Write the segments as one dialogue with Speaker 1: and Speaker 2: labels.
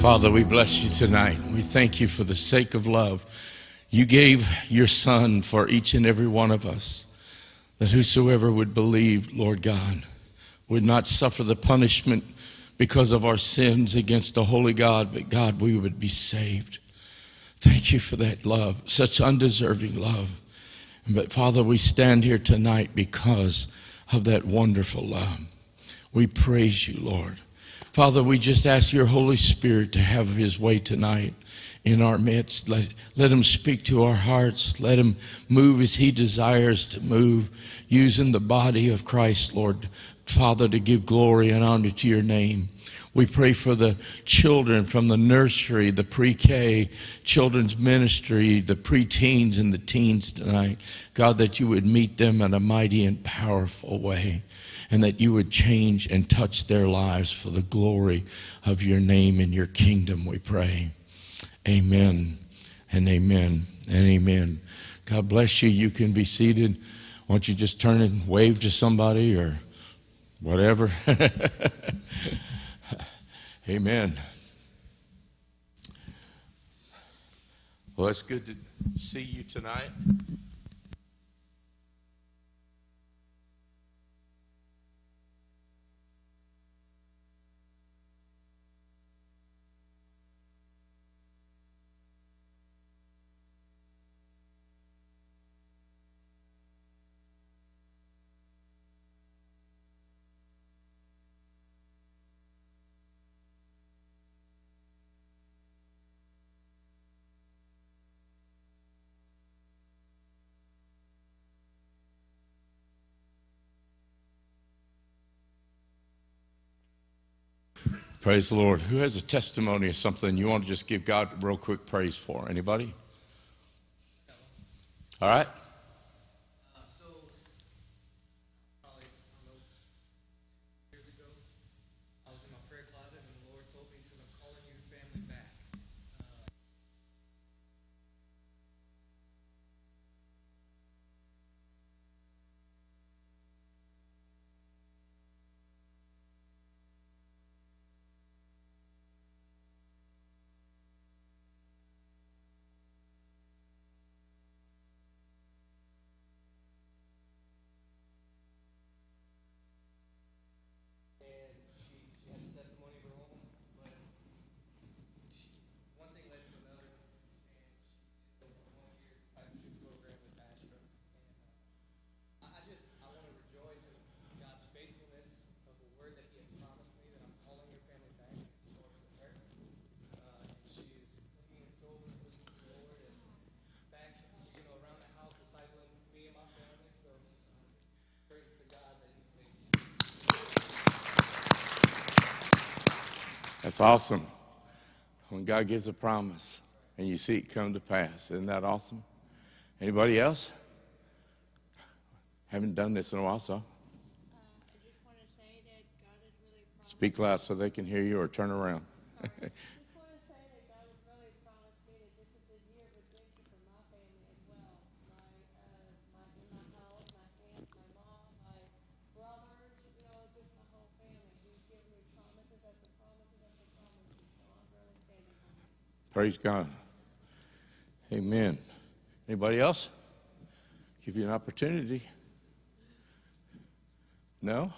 Speaker 1: Father, we bless you tonight. We thank you for the sake of love. You gave your Son for each and every one of us, that whosoever would believe, Lord God, would not suffer the punishment because of our sins against the holy God, but God, we would be saved. Thank you for that love, such undeserving love. But Father, we stand here tonight because of that wonderful love. We praise you, Lord. Father, we just ask your Holy Spirit to have his way tonight in our midst. Let, let him speak to our hearts. Let him move as he desires to move, using the body of Christ, Lord. Father, to give glory and honor to your name. We pray for the children from the nursery, the pre K, children's ministry, the preteens, and the teens tonight. God, that you would meet them in a mighty and powerful way, and that you would change and touch their lives for the glory of your name and your kingdom, we pray. Amen and amen and amen. God bless you. You can be seated. Why don't you just turn and wave to somebody or whatever? Amen. Well, it's good to see you tonight. Praise the Lord. Who has a testimony of something you want to just give God real quick praise for? Anybody? All right.
Speaker 2: Uh, so, probably, I don't know, two years ago, I was in my prayer closet and the Lord told me, He said, I'm calling your family back. Uh, and she, she had a testimony of her own, but she, one thing led to another, and she did a one-year discipleship program with Astra. And uh, I, I just, I want to rejoice in God's faithfulness of the word that He had promised me that I'm calling your family back. It starts with her. Uh, and she is clean and sober, living with the Lord, and back, you know, around the house discipling me and my family. So, uh, just praise to God that He's faithful.
Speaker 1: That's awesome. When God gives a promise and you see it come to pass. Isn't that awesome? Anybody else? Haven't done this in a while, so
Speaker 3: Uh, I just want to say that God has really
Speaker 1: speak loud so they can hear you or turn around.
Speaker 3: I just want to say that God has really promised me that this is the year of redemption for my family as well. My, uh, my, in my house, my aunt, my mom, my brothers, you know, just my whole family. He's given me promises after promises after promises. So I'm really standing on it.
Speaker 1: Praise God. Amen. Anybody else? Give you an opportunity. No?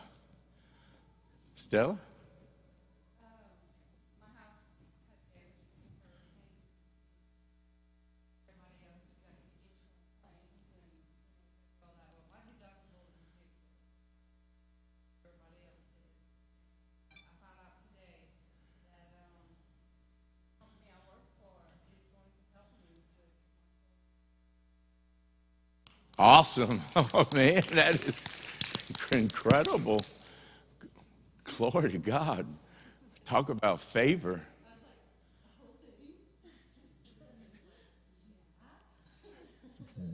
Speaker 1: Stella? Awesome. Oh, man, that is incredible. Glory to God. Talk about favor.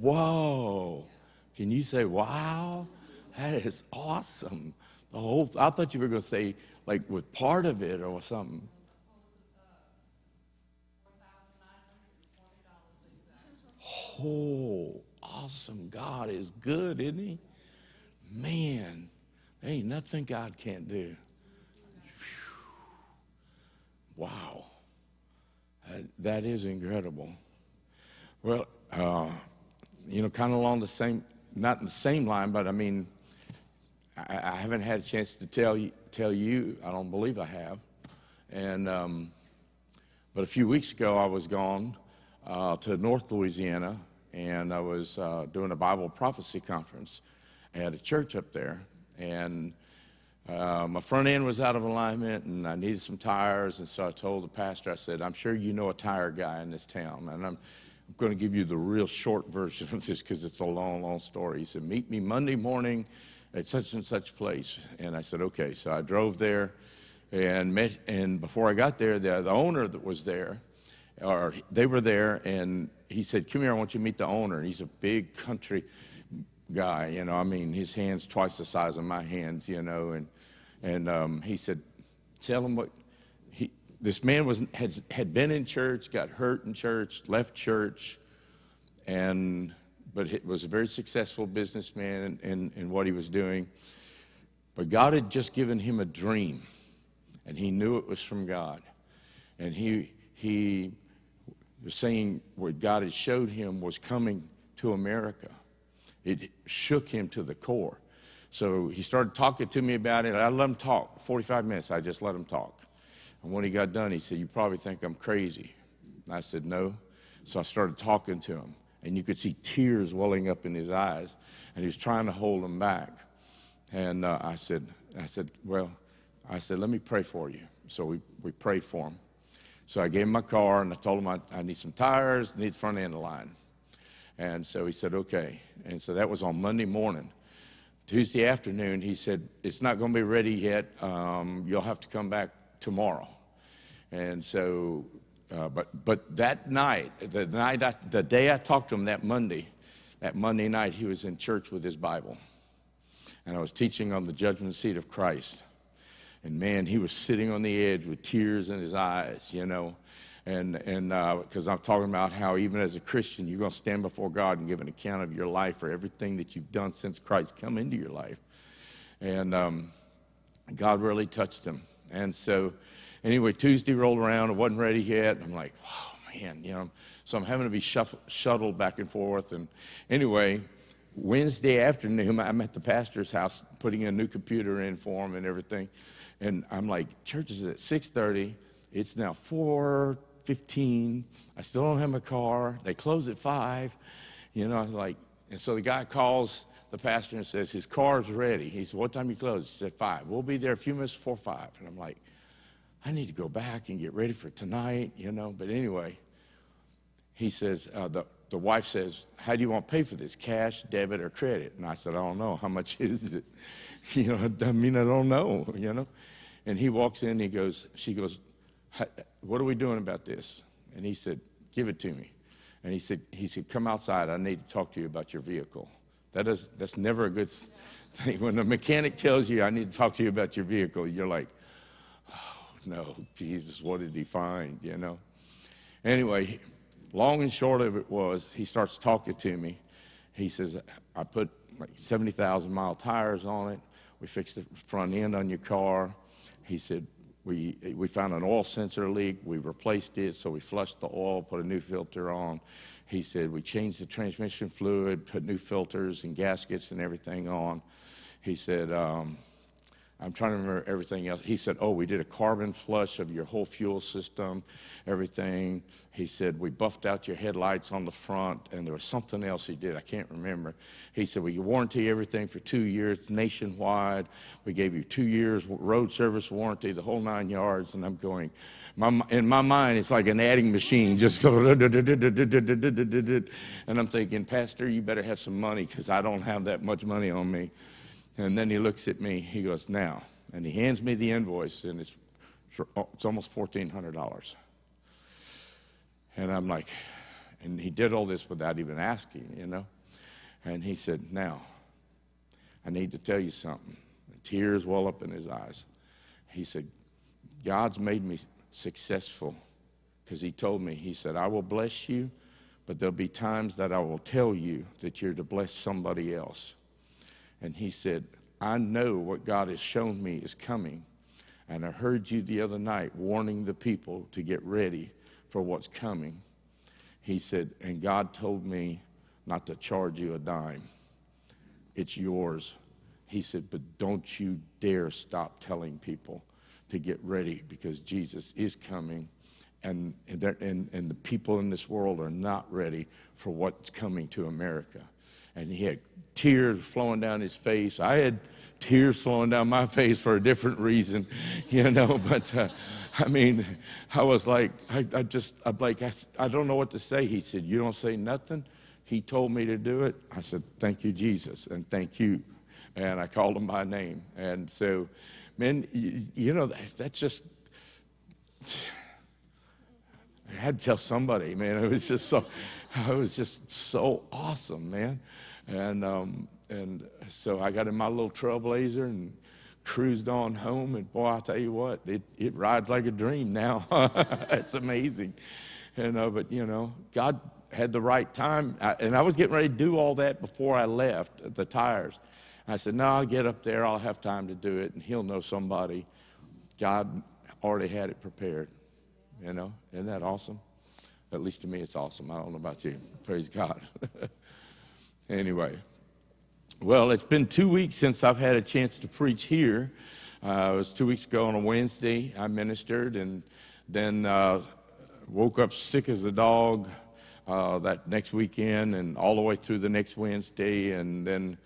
Speaker 1: Whoa. Can you say, wow? That is awesome. The whole, I thought you were going to say, like, with part of it or something. Oh, awesome. God is good, isn't he? Man, there ain't nothing God can't do. Whew. Wow. Uh, that is incredible. Well, uh, you know, kind of along the same, not in the same line, but I mean, I, I haven't had a chance to tell you, tell you. I don't believe I have. And um, but a few weeks ago, I was gone uh, to North Louisiana, and I was uh, doing a Bible prophecy conference at a church up there, and uh, my front end was out of alignment, and I needed some tires, and so I told the pastor, I said, "I'm sure you know a tire guy in this town, and I'm." I'm going to give you the real short version of this because it's a long, long story. He said, Meet me Monday morning at such and such place. And I said, Okay. So I drove there and met, and before I got there, the, the owner that was there, or they were there, and he said, Come here, I want you to meet the owner. And he's a big country guy, you know, I mean, his hands twice the size of my hands, you know, and, and um, he said, Tell him what, he, this man was, had, had been in church, got hurt in church, left church, and but he was a very successful businessman in, in, in what he was doing. But God had just given him a dream, and he knew it was from God. And he, he was saying what God had showed him was coming to America. It shook him to the core. So he started talking to me about it. I let him talk. 45 minutes, I just let him talk. And when he got done, he said, You probably think I'm crazy. And I said, No. So I started talking to him, and you could see tears welling up in his eyes, and he was trying to hold them back. And uh, I said, I said, Well, I said, Let me pray for you. So we, we prayed for him. So I gave him my car, and I told him I, I need some tires, need front end line. And so he said, Okay. And so that was on Monday morning. Tuesday afternoon, he said, It's not going to be ready yet. Um, you'll have to come back tomorrow. And so, uh, but, but that night, the, night I, the day I talked to him that Monday, that Monday night, he was in church with his Bible. And I was teaching on the judgment seat of Christ. And man, he was sitting on the edge with tears in his eyes, you know. And and because I'm talking about how even as a Christian, you're going to stand before God and give an account of your life for everything that you've done since Christ come into your life. And um, God really touched him. And so, anyway, Tuesday rolled around. I wasn't ready yet. I'm like, oh man, you know. So I'm having to be shuffle, shuttled back and forth. And anyway, Wednesday afternoon, I'm at the pastor's house putting a new computer in for him and everything. And I'm like, church is at 6:30. It's now 4:15. I still don't have my car. They close at five. You know, I was like, and so the guy calls the pastor and says his car's ready. He said, "What time you close?" He said, five. We'll be there a few minutes before five. And I'm like, I need to go back and get ready for tonight. You know, but anyway, he says uh, the the wife says, How do you want to pay for this? Cash, debit, or credit? And I said, I don't know. How much is it? You know, I mean, I don't know, you know. And he walks in, he goes, She goes, What are we doing about this? And he said, Give it to me. And he said, he said, Come outside. I need to talk to you about your vehicle. That is, that's never a good thing. When the mechanic tells you, I need to talk to you about your vehicle, you're like, Oh, no, Jesus, what did he find, you know? Anyway, long and short of it was he starts talking to me he says i put like 70000 mile tires on it we fixed the front end on your car he said we, we found an oil sensor leak. We replaced it so we flushed the oil put a new filter on. He said we changed the transmission fluid put new filters and gaskets and everything on. He said um, I'm trying to remember everything else. He said, Oh, we did a carbon flush of your whole fuel system, everything. He said, We buffed out your headlights on the front, and there was something else he did. I can't remember. He said, We warranty everything for two years nationwide. We gave you two years road service warranty, the whole nine yards. And I'm going, my, in my mind, it's like an adding machine, just and I'm thinking, Pastor, you better have some money because I don't have that much money on me. And then he looks at me, he goes, Now, and he hands me the invoice, and it's, it's almost $1,400. And I'm like, and he did all this without even asking, you know? And he said, Now, I need to tell you something. Tears well up in his eyes. He said, God's made me successful because he told me, He said, I will bless you, but there'll be times that I will tell you that you're to bless somebody else. And he said, I know what God has shown me is coming. And I heard you the other night warning the people to get ready for what's coming. He said, and God told me not to charge you a dime. It's yours. He said, but don't you dare stop telling people to get ready because Jesus is coming. And, and, and, the people in this world are not ready for what's coming to America. And he had tears flowing down his face. I had tears flowing down my face for a different reason, you know. But uh, I mean, I was like, I, I just, I'm like, I don't know what to say. He said, You don't say nothing? He told me to do it. I said, Thank you, Jesus, and thank you. And I called him by name. And so, man, you, you know, that, that's just, I had to tell somebody, man. It was just so, it was just so awesome, man. And um, and so I got in my little trailblazer and cruised on home. And boy, I tell you what, it it rides like a dream now. it's amazing. And uh, but you know, God had the right time, I, and I was getting ready to do all that before I left the tires. I said, no, I'll get up there. I'll have time to do it, and He'll know somebody. God already had it prepared. You know, isn't that awesome? At least to me, it's awesome. I don't know about you. Praise God. anyway, well, it's been two weeks since I've had a chance to preach here. Uh, it was two weeks ago on a Wednesday. I ministered and then uh, woke up sick as a dog uh, that next weekend and all the way through the next Wednesday. And then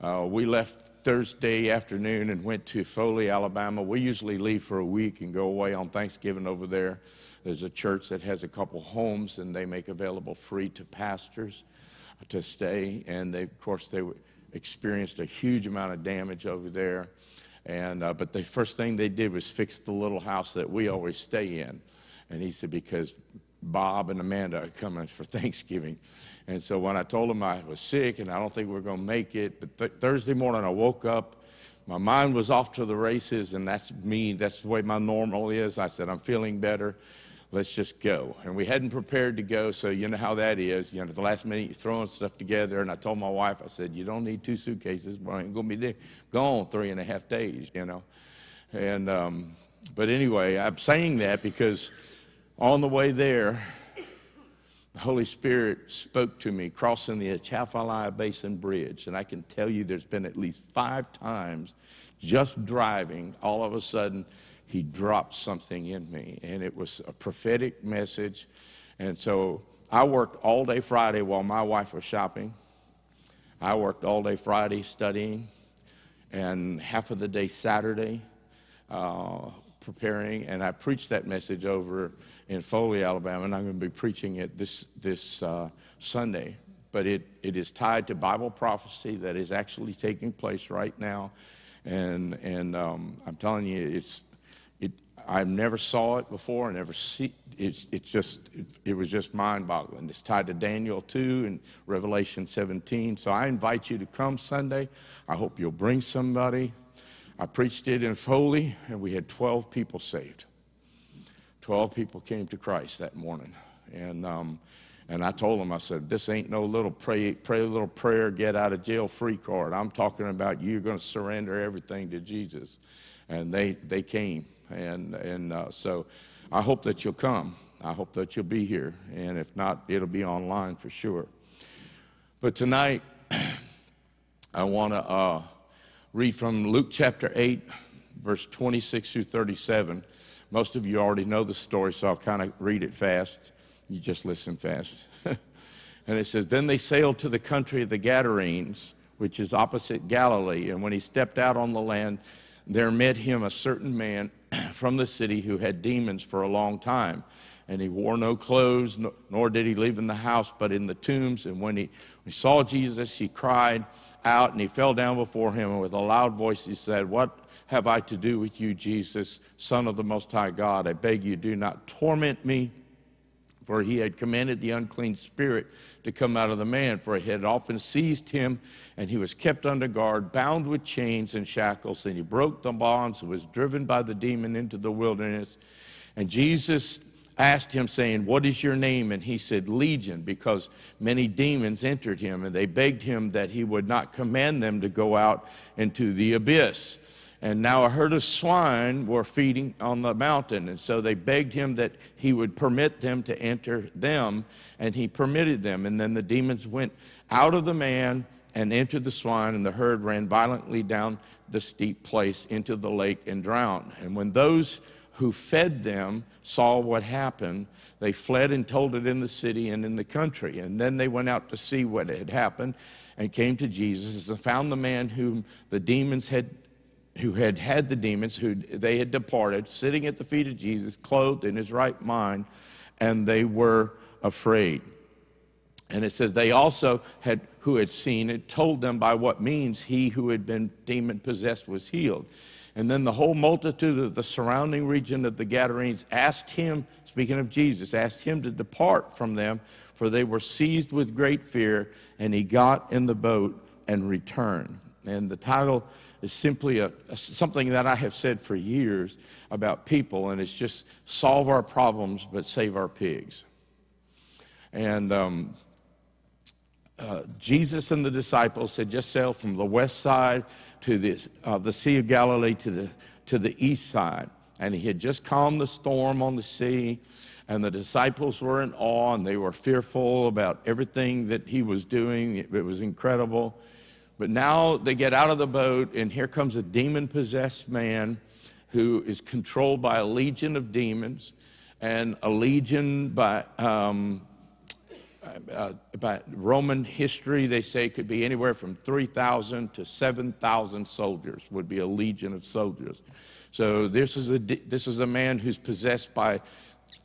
Speaker 1: uh, we left Thursday afternoon and went to Foley, Alabama. We usually leave for a week and go away on Thanksgiving over there. There's a church that has a couple homes and they make available free to pastors to stay. And they, of course, they experienced a huge amount of damage over there. And uh, but the first thing they did was fix the little house that we always stay in. And he said because Bob and Amanda are coming for Thanksgiving. And so when I told them I was sick and I don't think we are going to make it, but th- Thursday morning I woke up, my mind was off to the races, and that's me. That's the way my normal is. I said I'm feeling better. Let's just go. And we hadn't prepared to go, so you know how that is. You know, at the last minute, you're throwing stuff together. And I told my wife, I said, you don't need two suitcases. Well, I ain't going to be there, gone three and a half days, you know. And, um, but anyway, I'm saying that because on the way there, the Holy Spirit spoke to me crossing the Atchafalaya Basin Bridge. And I can tell you there's been at least five times just driving, all of a sudden, he dropped something in me. And it was a prophetic message. And so I worked all day Friday while my wife was shopping. I worked all day Friday studying, and half of the day Saturday uh, preparing. And I preached that message over in Foley, Alabama, and I'm going to be preaching it this this uh, Sunday. But it, it is tied to Bible prophecy that is actually taking place right now, and and um, I'm telling you, it's it. I never saw it before. I never see. It's it's just it, it was just mind-boggling. It's tied to Daniel 2 and Revelation 17. So I invite you to come Sunday. I hope you'll bring somebody. I preached it in Foley, and we had 12 people saved. 12 people came to Christ that morning. And, um, and I told them, I said, this ain't no little pray, pray a little prayer, get out of jail free card. I'm talking about you're going to surrender everything to Jesus. And they, they came. And, and uh, so I hope that you'll come. I hope that you'll be here. And if not, it'll be online for sure. But tonight, I want to uh, read from Luke chapter 8, verse 26 through 37. Most of you already know the story, so I'll kind of read it fast. You just listen fast. and it says, Then they sailed to the country of the Gadarenes, which is opposite Galilee. And when he stepped out on the land, there met him a certain man from the city who had demons for a long time. And he wore no clothes, nor did he live in the house, but in the tombs. And when he, when he saw Jesus, he cried out and he fell down before him. And with a loud voice, he said, What have I to do with you, Jesus, Son of the Most High God? I beg you, do not torment me. For he had commanded the unclean spirit to come out of the man, for it had often seized him, and he was kept under guard, bound with chains and shackles. And he broke the bonds and was driven by the demon into the wilderness. And Jesus asked him, saying, What is your name? And he said, Legion, because many demons entered him, and they begged him that he would not command them to go out into the abyss. And now a herd of swine were feeding on the mountain. And so they begged him that he would permit them to enter them. And he permitted them. And then the demons went out of the man and entered the swine. And the herd ran violently down the steep place into the lake and drowned. And when those who fed them saw what happened, they fled and told it in the city and in the country. And then they went out to see what had happened and came to Jesus and found the man whom the demons had who had had the demons, who they had departed, sitting at the feet of Jesus, clothed in his right mind, and they were afraid. And it says they also had, who had seen it, told them by what means he who had been demon possessed was healed. And then the whole multitude of the surrounding region of the Gadarenes asked him, speaking of Jesus, asked him to depart from them, for they were seized with great fear, and he got in the boat and returned. And the title is simply a, a- something that I have said for years about people, and it's just solve our problems but save our pigs. And um, uh, Jesus and the disciples had just sailed from the west side to the, uh, the Sea of Galilee to the, to the east side. And he had just calmed the storm on the sea, and the disciples were in awe and they were fearful about everything that he was doing. It, it was incredible. But now they get out of the boat, and here comes a demon possessed man who is controlled by a legion of demons and a legion by. Um, uh, by Roman history, they say could be anywhere from 3,000 to 7,000 soldiers, would be a legion of soldiers. So this is a, this is a man who's possessed by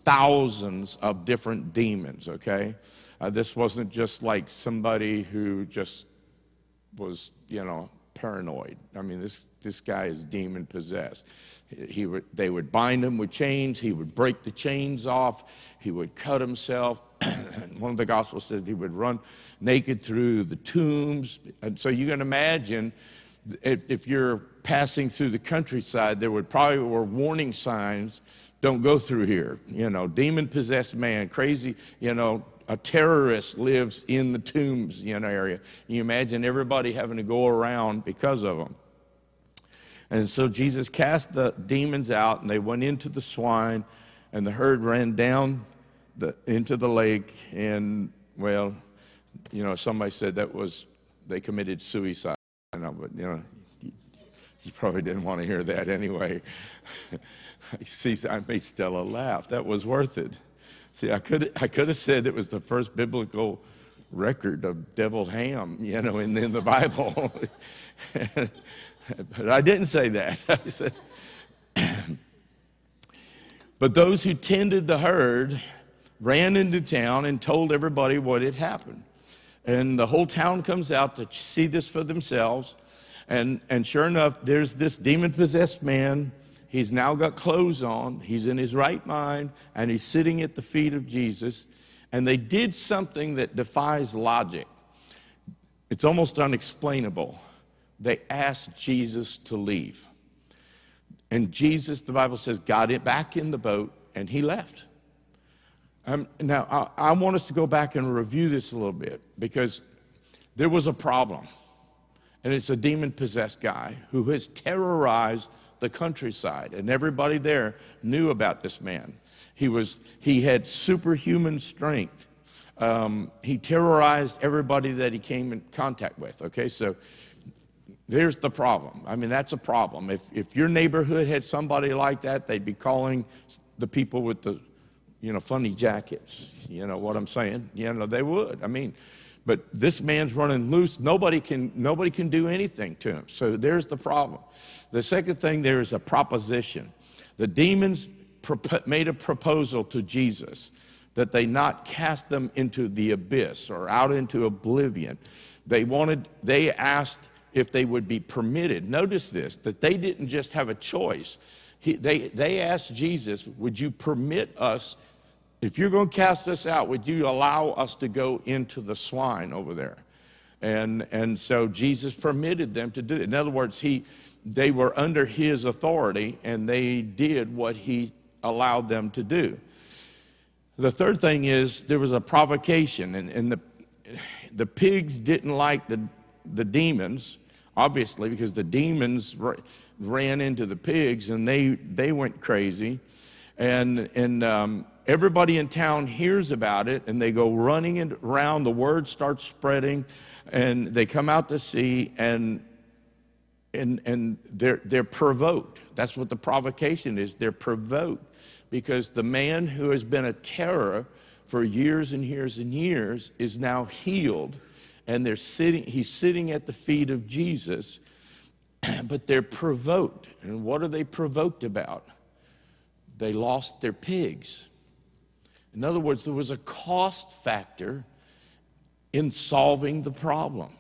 Speaker 1: thousands of different demons, okay? Uh, this wasn't just like somebody who just was, you know, paranoid. I mean, this, this guy is demon possessed. He would, they would bind him with chains. He would break the chains off. He would cut himself. One of the Gospels says he would run naked through the tombs. And so you can imagine if, you're passing through the countryside, there would probably were warning signs. Don't go through here. You know, demon possessed man, crazy, you know, a terrorist lives in the tombs, you know, area. You imagine everybody having to go around because of them. And so Jesus cast the demons out, and they went into the swine, and the herd ran down the, into the lake. And, well, you know, somebody said that was, they committed suicide. I know, but, you know, you, probably didn't want to hear that anyway. See, I made Stella laugh. That was worth it. See, I could, I could have said it was the first biblical record of deviled ham, you know, in, in the Bible. but I didn't say that. I said, but those who tended the herd ran into town and told everybody what had happened. And the whole town comes out to see this for themselves. And, and sure enough, there's this demon possessed man. He's now got clothes on, he's in his right mind, and he's sitting at the feet of Jesus. And they did something that defies logic. It's almost unexplainable. They asked Jesus to leave. And Jesus, the Bible says, got it back in the boat and he left. Um, now, I, I want us to go back and review this a little bit because there was a problem. And it's a demon possessed guy who has terrorized the countryside. And everybody there knew about this man. He, was, he had superhuman strength. Um, he terrorized everybody that he came in contact with. Okay, so there's the problem. I mean, that's a problem. If, if your neighborhood had somebody like that, they'd be calling the people with the, you know, funny jackets. You know what I'm saying? You know, they would. I mean, but this man's running loose. Nobody can, nobody can do anything to him. So there's the problem. The second thing, there is a proposition. The demons made a proposal to Jesus that they not cast them into the abyss or out into oblivion. They wanted, they asked if they would be permitted. Notice this, that they didn't just have a choice. He, they, they asked Jesus, Would you permit us, if you're going to cast us out, would you allow us to go into the swine over there? And, and so Jesus permitted them to do it. In other words, he, they were under his authority and they did what he allowed them to do. The third thing is there was a provocation, and, and the, the pigs didn't like the, the demons obviously, because the demons ra- ran into the pigs and they, they went crazy. And, and um, everybody in town hears about it and they go running in- around. The word starts spreading and they come out to see and, and, and they're, they're provoked. That's what the provocation is. They're provoked because the man who has been a terror for years and years and years is now healed and they're sitting he's sitting at the feet of Jesus but they're provoked and what are they provoked about they lost their pigs in other words there was a cost factor in solving the problem.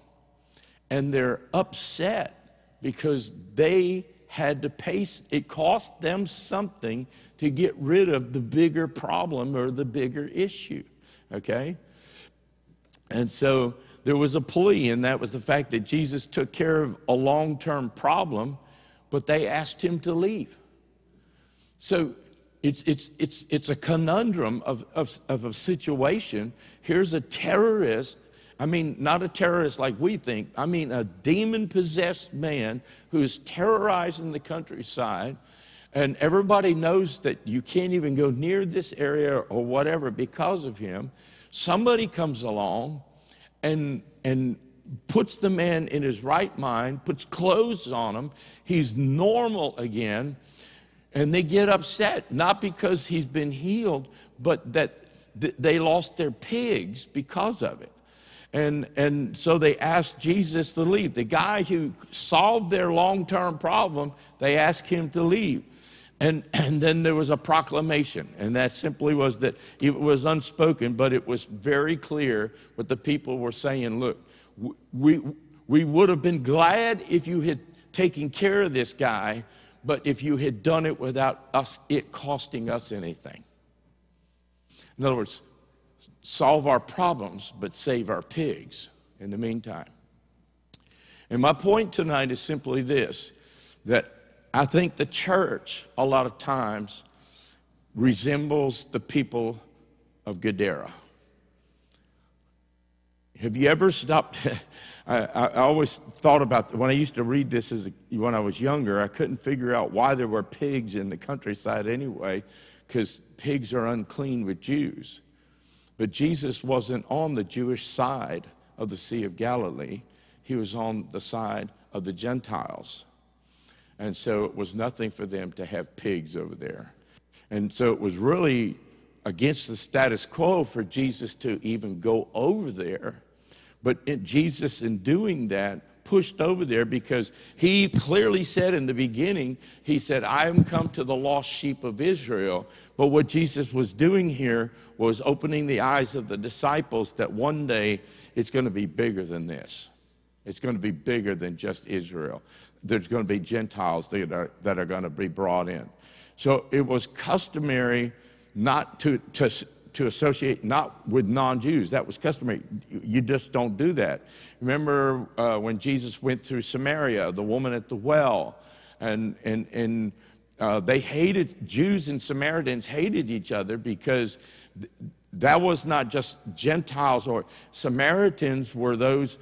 Speaker 1: And they're upset because they had to pay it cost them something to get rid of the bigger problem or the bigger issue okay? And so there was a plea and that was the fact that jesus took care of a long-term problem but they asked him to leave. So it's, it's, it's, it's a conundrum of, of, of a situation. Here's a terrorist, I mean, not a terrorist like we think, I mean, a demon possessed man who is terrorizing the countryside. And everybody knows that you can't even go near this area or whatever because of him. Somebody comes along and, and puts the man in his right mind, puts clothes on him. He's normal again. And they get upset, not because he's been healed, but that th- they lost their pigs because of it. And, and so they asked Jesus to leave. The guy who solved their long term problem, they asked him to leave. And, and then there was a proclamation, and that simply was that it was unspoken, but it was very clear what the people were saying. Look, we, we would have been glad if you had taken care of this guy, but if you had done it without us, it costing us anything. In other words, solve our problems, but save our pigs in the meantime. And my point tonight is simply this that I think the church, a lot of times, resembles the people of Gadara. Have you ever stopped? I, I always thought about when I used to read this as a, when I was younger. I couldn't figure out why there were pigs in the countryside anyway, because pigs are unclean with Jews. But Jesus wasn't on the Jewish side of the Sea of Galilee; he was on the side of the Gentiles, and so it was nothing for them to have pigs over there. And so it was really against the status quo for Jesus to even go over there. But Jesus, in doing that, pushed over there because he clearly said in the beginning, he said, I am come to the lost sheep of Israel. But what Jesus was doing here was opening the eyes of the disciples that one day it's going to be bigger than this. It's going to be bigger than just Israel. There's going to be Gentiles that are, that are going to be brought in. So it was customary not to, to, to associate not with non-Jews. That was customary. You just don't do that. Remember uh, when Jesus went through Samaria, the woman at the well, and and and uh, they hated Jews and Samaritans hated each other because th- that was not just Gentiles or Samaritans were those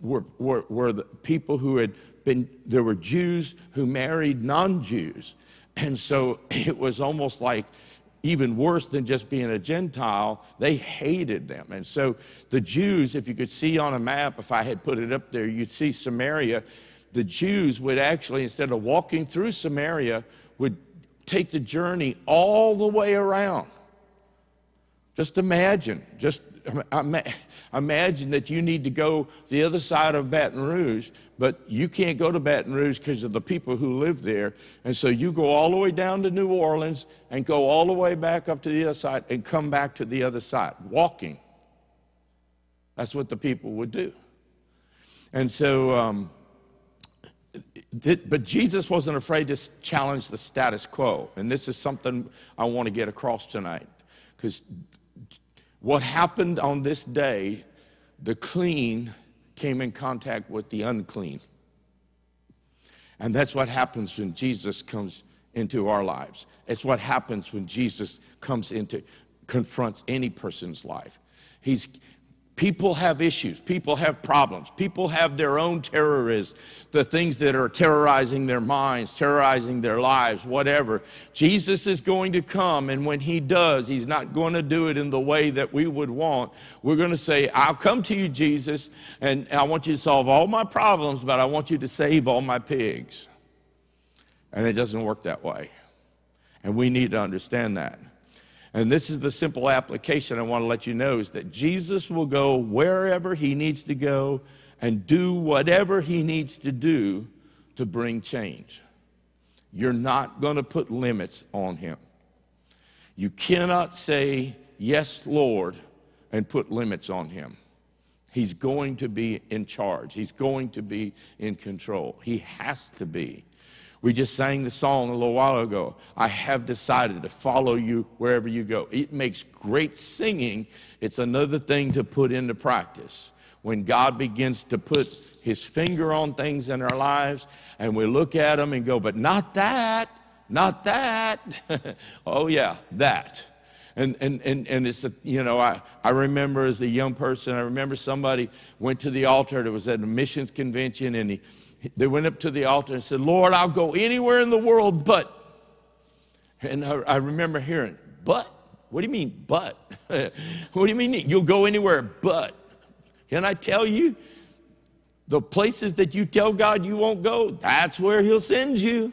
Speaker 1: were, were, were the people who had been there were Jews who married non-Jews, and so it was almost like even worse than just being a Gentile, they hated them. And so the Jews, if you could see on a map, if I had put it up there, you'd see Samaria. The Jews would actually, instead of walking through Samaria, would take the journey all the way around. Just imagine, just imagine that you need to go the other side of Baton Rouge, but you can't go to Baton Rouge because of the people who live there. And so you go all the way down to New Orleans and go all the way back up to the other side and come back to the other side, walking. That's what the people would do. And so, um, but Jesus wasn't afraid to challenge the status quo. And this is something I want to get across tonight. Because what happened on this day, the clean came in contact with the unclean. And that's what happens when Jesus comes into our lives. It's what happens when Jesus comes into confronts any person's life. He's People have issues. People have problems. People have their own terrorists, the things that are terrorizing their minds, terrorizing their lives, whatever. Jesus is going to come, and when he does, he's not going to do it in the way that we would want. We're going to say, I'll come to you, Jesus, and I want you to solve all my problems, but I want you to save all my pigs. And it doesn't work that way. And we need to understand that. And this is the simple application I want to let you know is that Jesus will go wherever he needs to go and do whatever he needs to do to bring change. You're not going to put limits on him. You cannot say, Yes, Lord, and put limits on him. He's going to be in charge, he's going to be in control. He has to be. We just sang the song a little while ago. I have decided to follow you wherever you go. It makes great singing. It's another thing to put into practice. When God begins to put his finger on things in our lives and we look at them and go, but not that, not that. oh, yeah, that. And, and, and, and it's, a, you know, I, I remember as a young person, I remember somebody went to the altar. It was at a missions convention, and he, they went up to the altar and said, Lord, I'll go anywhere in the world but. And I, I remember hearing, but? What do you mean, but? what do you mean, you'll go anywhere but? Can I tell you? The places that you tell God you won't go, that's where He'll send you.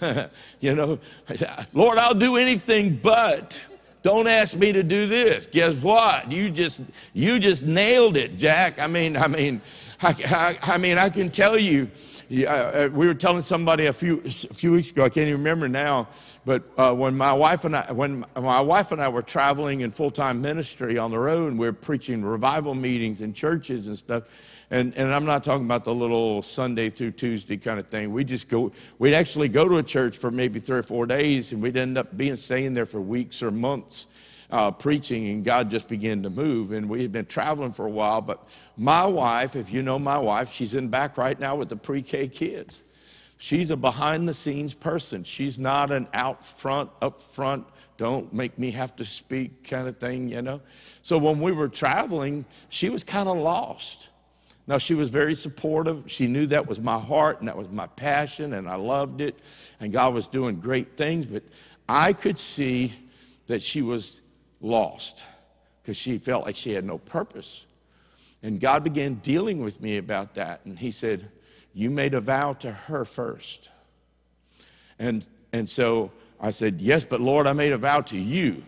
Speaker 1: you know, Lord, I'll do anything but. Don't ask me to do this. Guess what? You just you just nailed it, Jack. I mean, I mean, I, I, I mean, I can tell you. Yeah, uh, we were telling somebody a few a few weeks ago. I can't even remember now. But uh, when my wife and I when my wife and I were traveling in full time ministry on the road, and we were preaching revival meetings in churches and stuff. And, and I'm not talking about the little Sunday through Tuesday kind of thing. We just go, we'd actually go to a church for maybe three or four days, and we'd end up being staying there for weeks or months uh, preaching, and God just began to move. And we had been traveling for a while. But my wife, if you know my wife, she's in back right now with the pre K kids. She's a behind the scenes person. She's not an out front, up front, don't make me have to speak kind of thing, you know. So when we were traveling, she was kind of lost. Now, she was very supportive. She knew that was my heart and that was my passion, and I loved it. And God was doing great things, but I could see that she was lost because she felt like she had no purpose. And God began dealing with me about that. And He said, You made a vow to her first. And, and so I said, Yes, but Lord, I made a vow to you.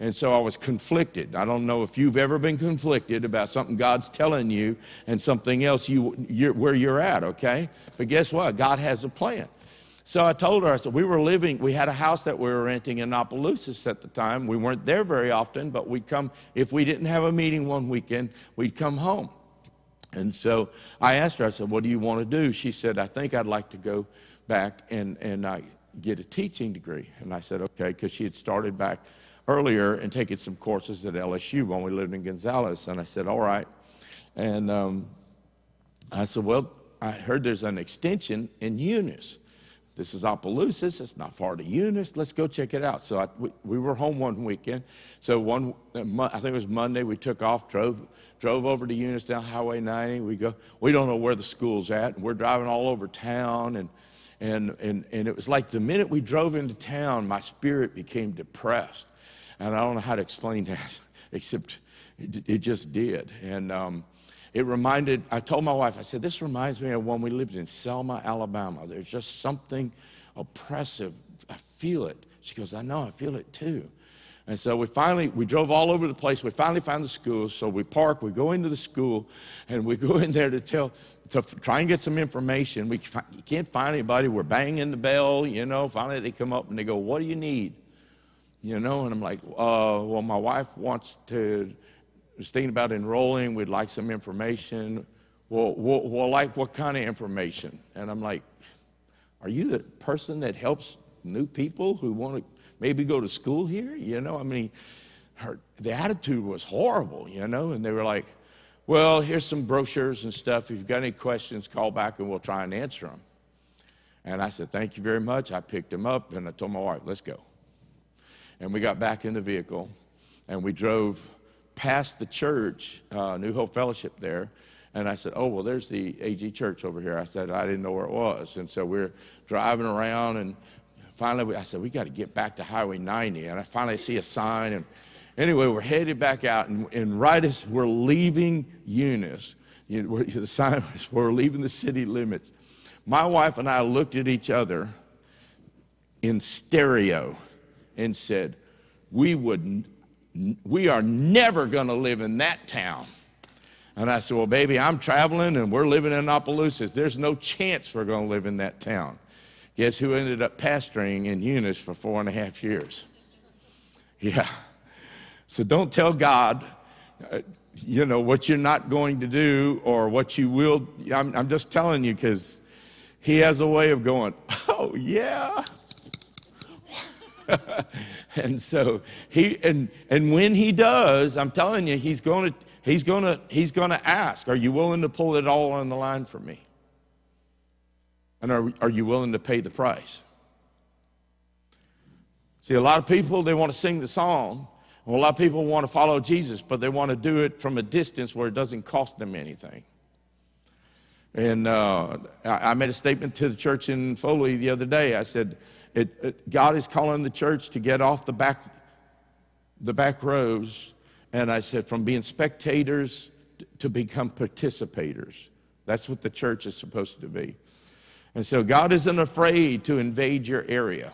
Speaker 1: And so I was conflicted. I don't know if you've ever been conflicted about something God's telling you and something else you, you're, where you're at, okay? But guess what? God has a plan. So I told her, I said, we were living, we had a house that we were renting in Opelousas at the time. We weren't there very often, but we'd come, if we didn't have a meeting one weekend, we'd come home. And so I asked her, I said, what do you want to do? She said, I think I'd like to go back and, and uh, get a teaching degree. And I said, okay, because she had started back earlier and taken some courses at LSU when we lived in Gonzales. And I said, all right. And um, I said, well, I heard there's an extension in Eunice. This is Opelousas. It's not far to Eunice. Let's go check it out. So I, we, we, were home one weekend. So one, I think it was Monday. We took off, drove, drove over to Eunice down Highway 90. We go. We don't know where the school's at, and we're driving all over town. And and and and it was like the minute we drove into town, my spirit became depressed. And I don't know how to explain that, except it, it just did. And um, it reminded, I told my wife, I said, this reminds me of when we lived in Selma, Alabama. There's just something oppressive. I feel it. She goes, I know, I feel it too. And so we finally, we drove all over the place. We finally found the school. So we park, we go into the school, and we go in there to tell, to try and get some information. We can't find anybody. We're banging the bell, you know. Finally, they come up and they go, What do you need? you know, and I'm like, uh, well, my wife wants to, was thinking about enrolling. We'd like some information. Well, well, well, like what kind of information? And I'm like, are you the person that helps new people who want to maybe go to school here? You know, I mean, her, the attitude was horrible, you know, and they were like, well, here's some brochures and stuff. If you've got any questions, call back and we'll try and answer them. And I said, thank you very much. I picked them up and I told my wife, let's go. And we got back in the vehicle and we drove passed the church, uh, New Hope Fellowship there, and I said, "Oh well, there's the AG Church over here." I said, "I didn't know where it was," and so we're driving around, and finally we, I said, "We got to get back to Highway 90," and I finally see a sign, and anyway, we're headed back out, and, and right as we're leaving Eunice, you know, the sign was, "We're leaving the city limits." My wife and I looked at each other in stereo and said, "We would, n- we are never going to live in that town." And I said, Well, baby, I'm traveling and we're living in Opelousas. There's no chance we're going to live in that town. Guess who ended up pastoring in Eunice for four and a half years? Yeah. So don't tell God, uh, you know, what you're not going to do or what you will. I'm, I'm just telling you because He has a way of going, Oh, yeah. and so he and and when he does i'm telling you he's to he's to he's to ask are you willing to pull it all on the line for me? And are, are you willing to pay the price? See a lot of people they want to sing the song. And a lot of people want to follow jesus but they want to do it from a distance where it doesn't cost them anything and uh, I made a statement to the church in Foley the other day. I said, it, it, God is calling the church to get off the back, the back rows. And I said, from being spectators to become participators. That's what the church is supposed to be. And so God isn't afraid to invade your area.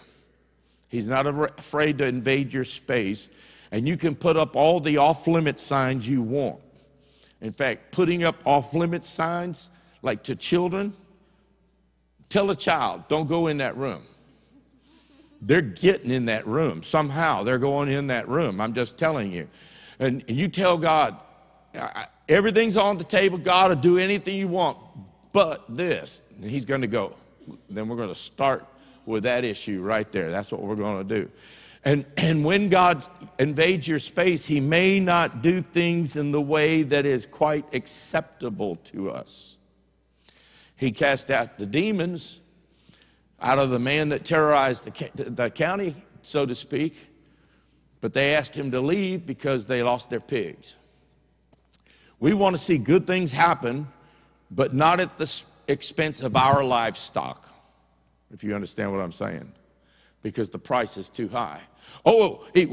Speaker 1: He's not afraid to invade your space. And you can put up all the off limit signs you want. In fact, putting up off limit signs, like to children, tell a child, don't go in that room. They're getting in that room. Somehow they're going in that room. I'm just telling you. And you tell God, everything's on the table. God will do anything you want, but this. And He's going to go. Then we're going to start with that issue right there. That's what we're going to do. And, and when God invades your space, He may not do things in the way that is quite acceptable to us. He cast out the demons out of the man that terrorized the, the county, so to speak, but they asked him to leave because they lost their pigs. We want to see good things happen, but not at the expense of our livestock, if you understand what I'm saying, because the price is too high. Oh, it,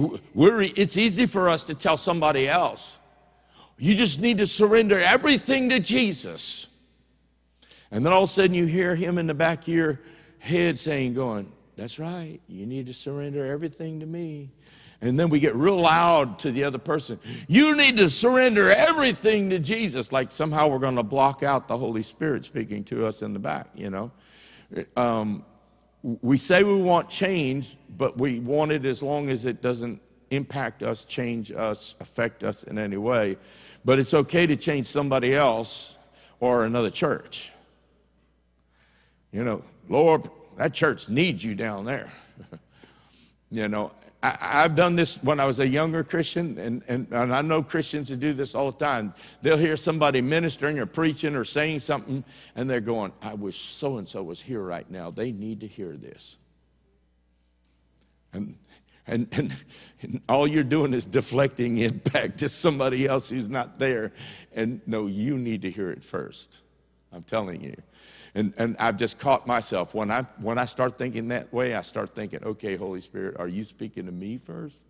Speaker 1: it's easy for us to tell somebody else, you just need to surrender everything to Jesus. And then all of a sudden you hear him in the back of your head saying, going, That's right, you need to surrender everything to me. And then we get real loud to the other person. You need to surrender everything to Jesus. Like somehow we're going to block out the Holy Spirit speaking to us in the back, you know. Um, we say we want change, but we want it as long as it doesn't impact us, change us, affect us in any way. But it's okay to change somebody else or another church. You know, Lord, that church needs you down there. you know, I, I've done this when I was a younger Christian, and, and, and I know Christians who do this all the time. They'll hear somebody ministering or preaching or saying something, and they're going, I wish so and so was here right now. They need to hear this. And, and, and, and all you're doing is deflecting it back to somebody else who's not there. And no, you need to hear it first. I'm telling you. And, and I've just caught myself when I, when I start thinking that way, I start thinking, okay, Holy Spirit, are you speaking to me first?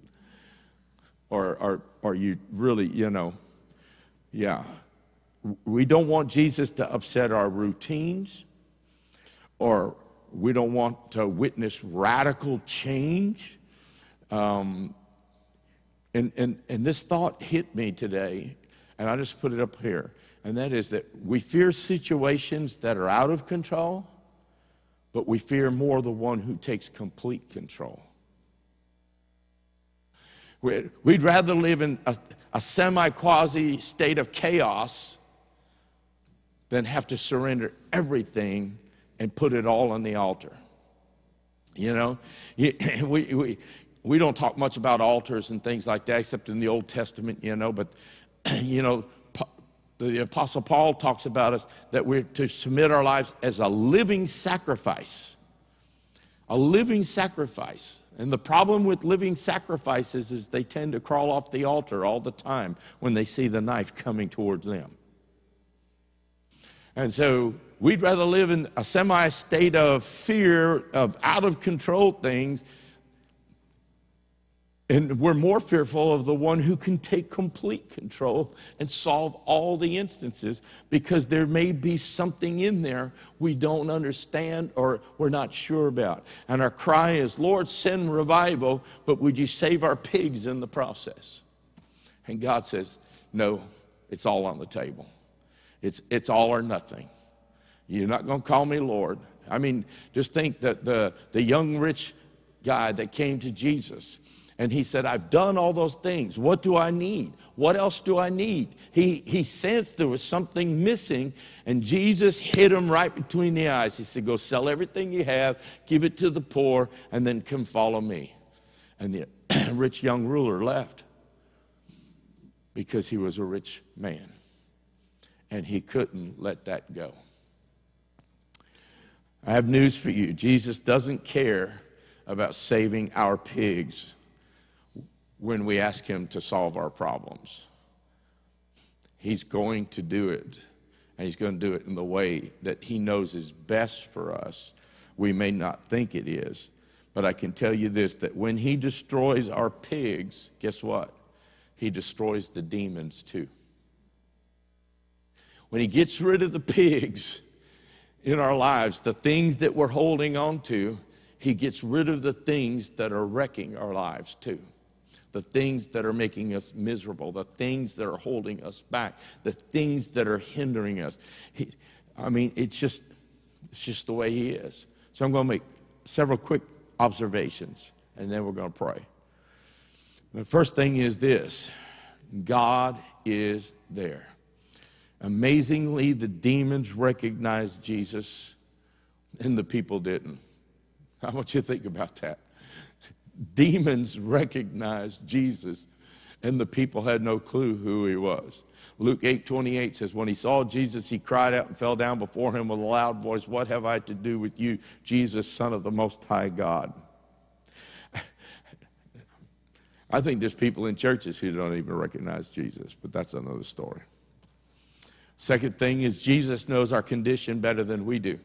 Speaker 1: Or are, are you really, you know, yeah. We don't want Jesus to upset our routines, or we don't want to witness radical change. Um, and, and, and this thought hit me today, and I just put it up here. And that is that we fear situations that are out of control, but we fear more the one who takes complete control. We'd rather live in a, a semi quasi state of chaos than have to surrender everything and put it all on the altar. You know, we, we, we don't talk much about altars and things like that, except in the Old Testament, you know, but, you know, the Apostle Paul talks about us that we're to submit our lives as a living sacrifice. A living sacrifice. And the problem with living sacrifices is they tend to crawl off the altar all the time when they see the knife coming towards them. And so we'd rather live in a semi state of fear of out of control things. And we're more fearful of the one who can take complete control and solve all the instances because there may be something in there we don't understand or we're not sure about. And our cry is, Lord, send revival, but would you save our pigs in the process? And God says, No, it's all on the table. It's, it's all or nothing. You're not going to call me Lord. I mean, just think that the, the young rich guy that came to Jesus and he said, I've done all those things. What do I need? What else do I need? He, he sensed there was something missing, and Jesus hit him right between the eyes. He said, Go sell everything you have, give it to the poor, and then come follow me. And the rich young ruler left because he was a rich man, and he couldn't let that go. I have news for you Jesus doesn't care about saving our pigs when we ask Him to solve our problems. He's going to do it, and He's going to do it in the way that He knows is best for us. We may not think it is, but I can tell you this that when He destroys our pigs, guess what? He destroys the demons too. When He gets rid of the pigs in our lives, the things that we're holding on to, He gets rid of the things that are wrecking our lives too the things that are making us miserable, the things that are holding us back, the things that are hindering us. He, I mean, it's just, it's just the way He is. So I'm going to make several quick observations, and then we're going to pray. The first thing is this God is there. Amazingly, the demons recognized Jesus, and the people didn't. I want you to think about that? Demons recognized Jesus, and the people had no clue who he was. Luke 8 28 says, When he saw Jesus, he cried out and fell down before him with a loud voice, What have I to do with you, Jesus, Son of the Most High God? I think there's people in churches who don't even recognize Jesus, but that's another story. Second thing is, Jesus knows our condition better than we do.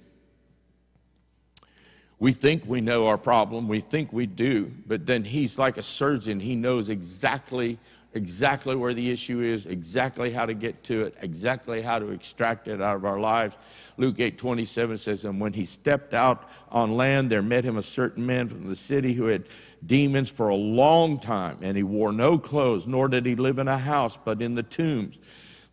Speaker 1: We think we know our problem, we think we do, but then he's like a surgeon. He knows exactly exactly where the issue is, exactly how to get to it, exactly how to extract it out of our lives. Luke 8 27 says, And when he stepped out on land, there met him a certain man from the city who had demons for a long time, and he wore no clothes, nor did he live in a house, but in the tombs.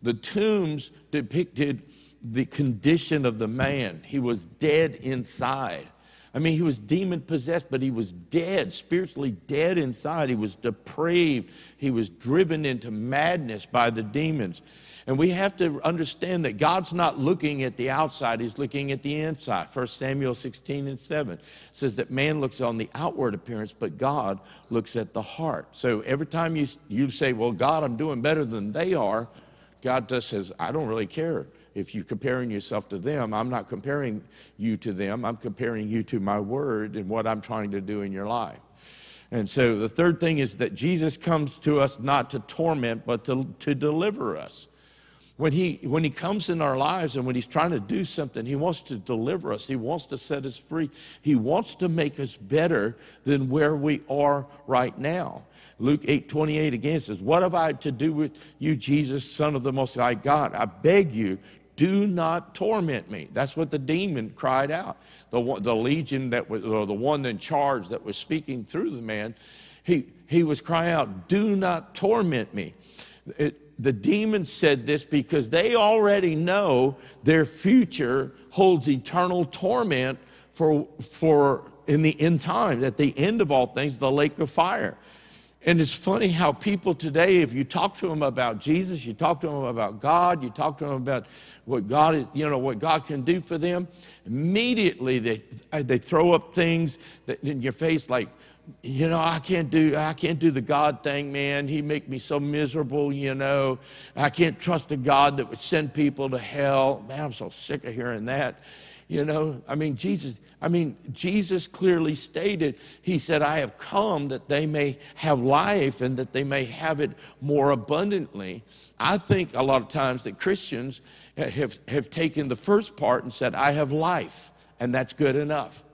Speaker 1: The tombs depicted the condition of the man, he was dead inside. I mean, he was demon possessed, but he was dead, spiritually dead inside. He was depraved. He was driven into madness by the demons. And we have to understand that God's not looking at the outside, He's looking at the inside. 1 Samuel 16 and 7 says that man looks on the outward appearance, but God looks at the heart. So every time you, you say, Well, God, I'm doing better than they are, God just says, I don't really care if you're comparing yourself to them, I'm not comparing you to them. I'm comparing you to my word and what I'm trying to do in your life. And so the third thing is that Jesus comes to us not to torment, but to, to deliver us. When he, when he comes in our lives and when he's trying to do something, he wants to deliver us. He wants to set us free. He wants to make us better than where we are right now. Luke 8 28 again says, What have I to do with you, Jesus, Son of the Most High God? I beg you, do not torment me. That's what the demon cried out. The, one, the legion that was, or the one in charge that was speaking through the man, he, he was crying out, Do not torment me. It, the demons said this because they already know their future holds eternal torment for, for in the end time, at the end of all things, the lake of fire. And it's funny how people today, if you talk to them about Jesus, you talk to them about God, you talk to them about what God is, you know, what God can do for them, immediately they, they throw up things that in your face like, you know, I can't do I can't do the God thing, man. He make me so miserable, you know. I can't trust a God that would send people to hell. Man, I'm so sick of hearing that. You know, I mean, Jesus, I mean, Jesus clearly stated, He said, I have come that they may have life and that they may have it more abundantly. I think a lot of times that Christians have, have taken the first part and said, I have life, and that's good enough.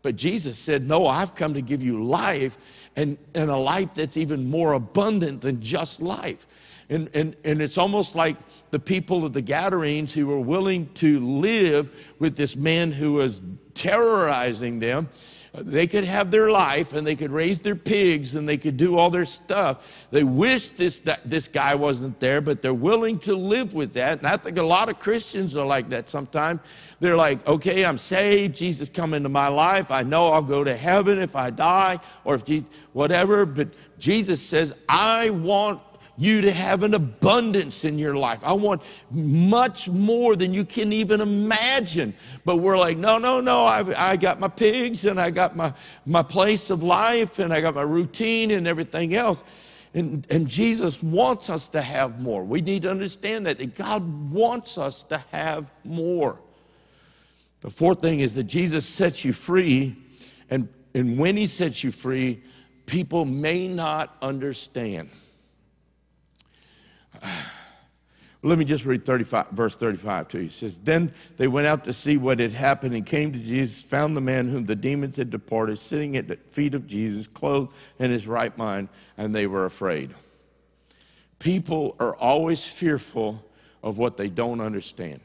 Speaker 1: But Jesus said, No, I've come to give you life and, and a life that's even more abundant than just life. And, and, and it's almost like the people of the Gadarenes who were willing to live with this man who was terrorizing them. Uh, they could have their life and they could raise their pigs and they could do all their stuff. They wish this, this guy wasn't there, but they're willing to live with that. And I think a lot of Christians are like that sometimes. They're like, okay, I'm saved. Jesus come into my life. I know I'll go to heaven if I die or if Jesus, whatever. But Jesus says, I want you to have an abundance in your life. I want much more than you can even imagine. But we're like, no, no, no, I've, I got my pigs and I got my, my place of life and I got my routine and everything else. And, and Jesus wants us to have more. We need to understand that, that God wants us to have more. The fourth thing is that Jesus sets you free, and, and when He sets you free, people may not understand. Let me just read 35, verse 35 to you. It says, Then they went out to see what had happened and came to Jesus, found the man whom the demons had departed, sitting at the feet of Jesus, clothed in his right mind, and they were afraid. People are always fearful of what they don't understand.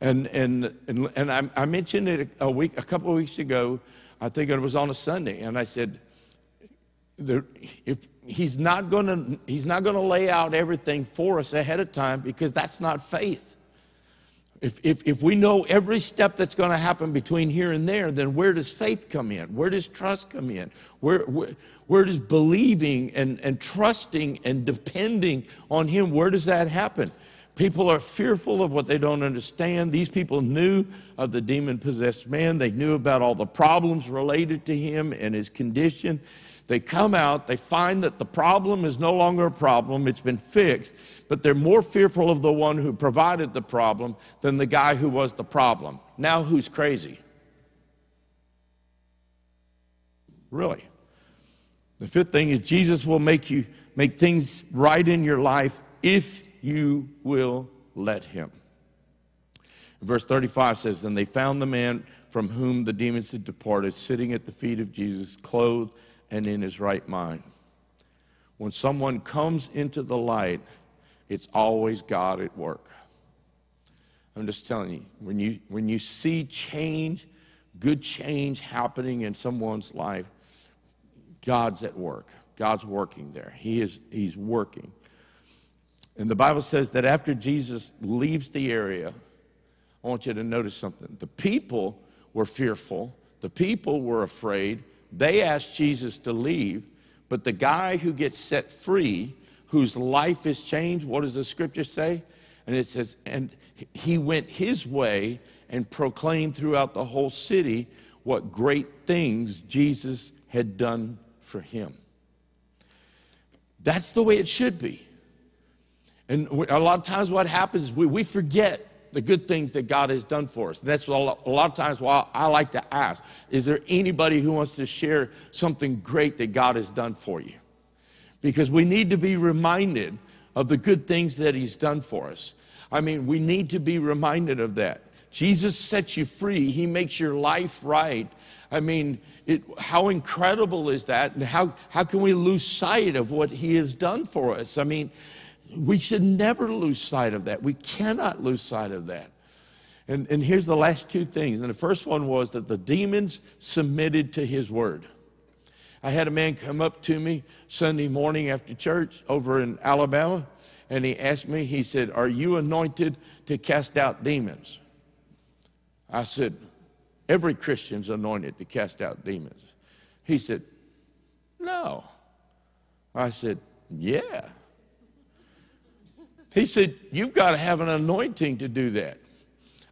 Speaker 1: And, and, and, and I, I mentioned it a week, a couple of weeks ago. I think it was on a Sunday, and I said, if he's not going to he's not going to lay out everything for us ahead of time because that's not faith. If, if, if we know every step that's going to happen between here and there then where does faith come in? Where does trust come in? Where, where, where does believing and, and trusting and depending on him where does that happen? People are fearful of what they don't understand. These people knew of the demon possessed man. They knew about all the problems related to him and his condition they come out, they find that the problem is no longer a problem, it's been fixed, but they're more fearful of the one who provided the problem than the guy who was the problem. Now, who's crazy? Really? The fifth thing is Jesus will make you make things right in your life if you will let him. Verse 35 says, Then they found the man from whom the demons had departed, sitting at the feet of Jesus, clothed and in his right mind. When someone comes into the light, it's always God at work. I'm just telling you, when you, when you see change, good change happening in someone's life, God's at work. God's working there. He is, he's working. And the Bible says that after Jesus leaves the area, I want you to notice something. The people were fearful, the people were afraid, they asked Jesus to leave, but the guy who gets set free, whose life is changed, what does the scripture say? And it says, and he went his way and proclaimed throughout the whole city what great things Jesus had done for him. That's the way it should be. And a lot of times, what happens is we, we forget the good things that God has done for us. That's a lot, a lot of times why I like to ask is there anybody who wants to share something great that God has done for you? Because we need to be reminded of the good things that He's done for us. I mean, we need to be reminded of that. Jesus sets you free, He makes your life right. I mean, it, how incredible is that? And how, how can we lose sight of what He has done for us? I mean, we should never lose sight of that. We cannot lose sight of that. And, and here's the last two things. And the first one was that the demons submitted to his word. I had a man come up to me Sunday morning after church over in Alabama, and he asked me, he said, Are you anointed to cast out demons? I said, Every Christian's anointed to cast out demons. He said, No. I said, Yeah. He said, You've got to have an anointing to do that.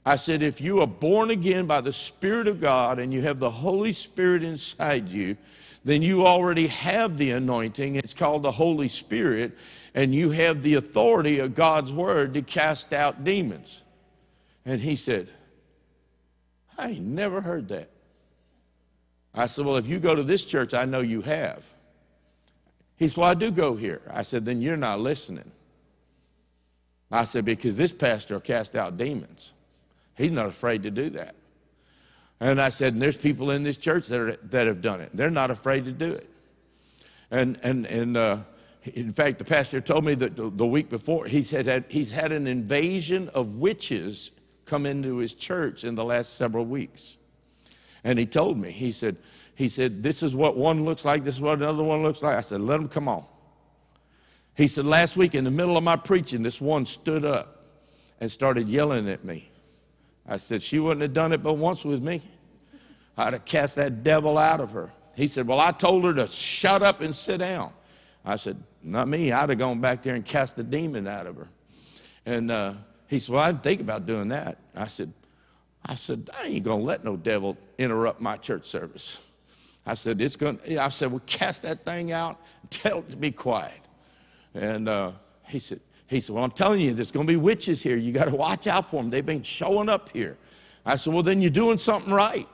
Speaker 1: I said, If you are born again by the Spirit of God and you have the Holy Spirit inside you, then you already have the anointing. It's called the Holy Spirit, and you have the authority of God's Word to cast out demons. And he said, I ain't never heard that. I said, Well, if you go to this church, I know you have. He said, Well, I do go here. I said, Then you're not listening. I said, Because this pastor cast out demons. He's not afraid to do that. And I said, And there's people in this church that, are, that have done it. They're not afraid to do it. And, and, and uh, in fact, the pastor told me that the, the week before, he said that he's had an invasion of witches come into his church in the last several weeks. And he told me, he said, he said, this is what one looks like, this is what another one looks like. I said, let them come on. He said, last week in the middle of my preaching, this one stood up and started yelling at me. I said, she wouldn't have done it but once with me. I'd have cast that devil out of her. He said, well, I told her to shut up and sit down. I said, not me. I'd have gone back there and cast the demon out of her. And uh, he said, well, I didn't think about doing that. I said, I said, I ain't gonna let no devil interrupt my church service. I said, it's gonna, I said, well, cast that thing out and tell it to be quiet. And uh, he said, he said, well, I'm telling you, there's gonna be witches here. You gotta watch out for them. They've been showing up here. I said, well, then you're doing something right.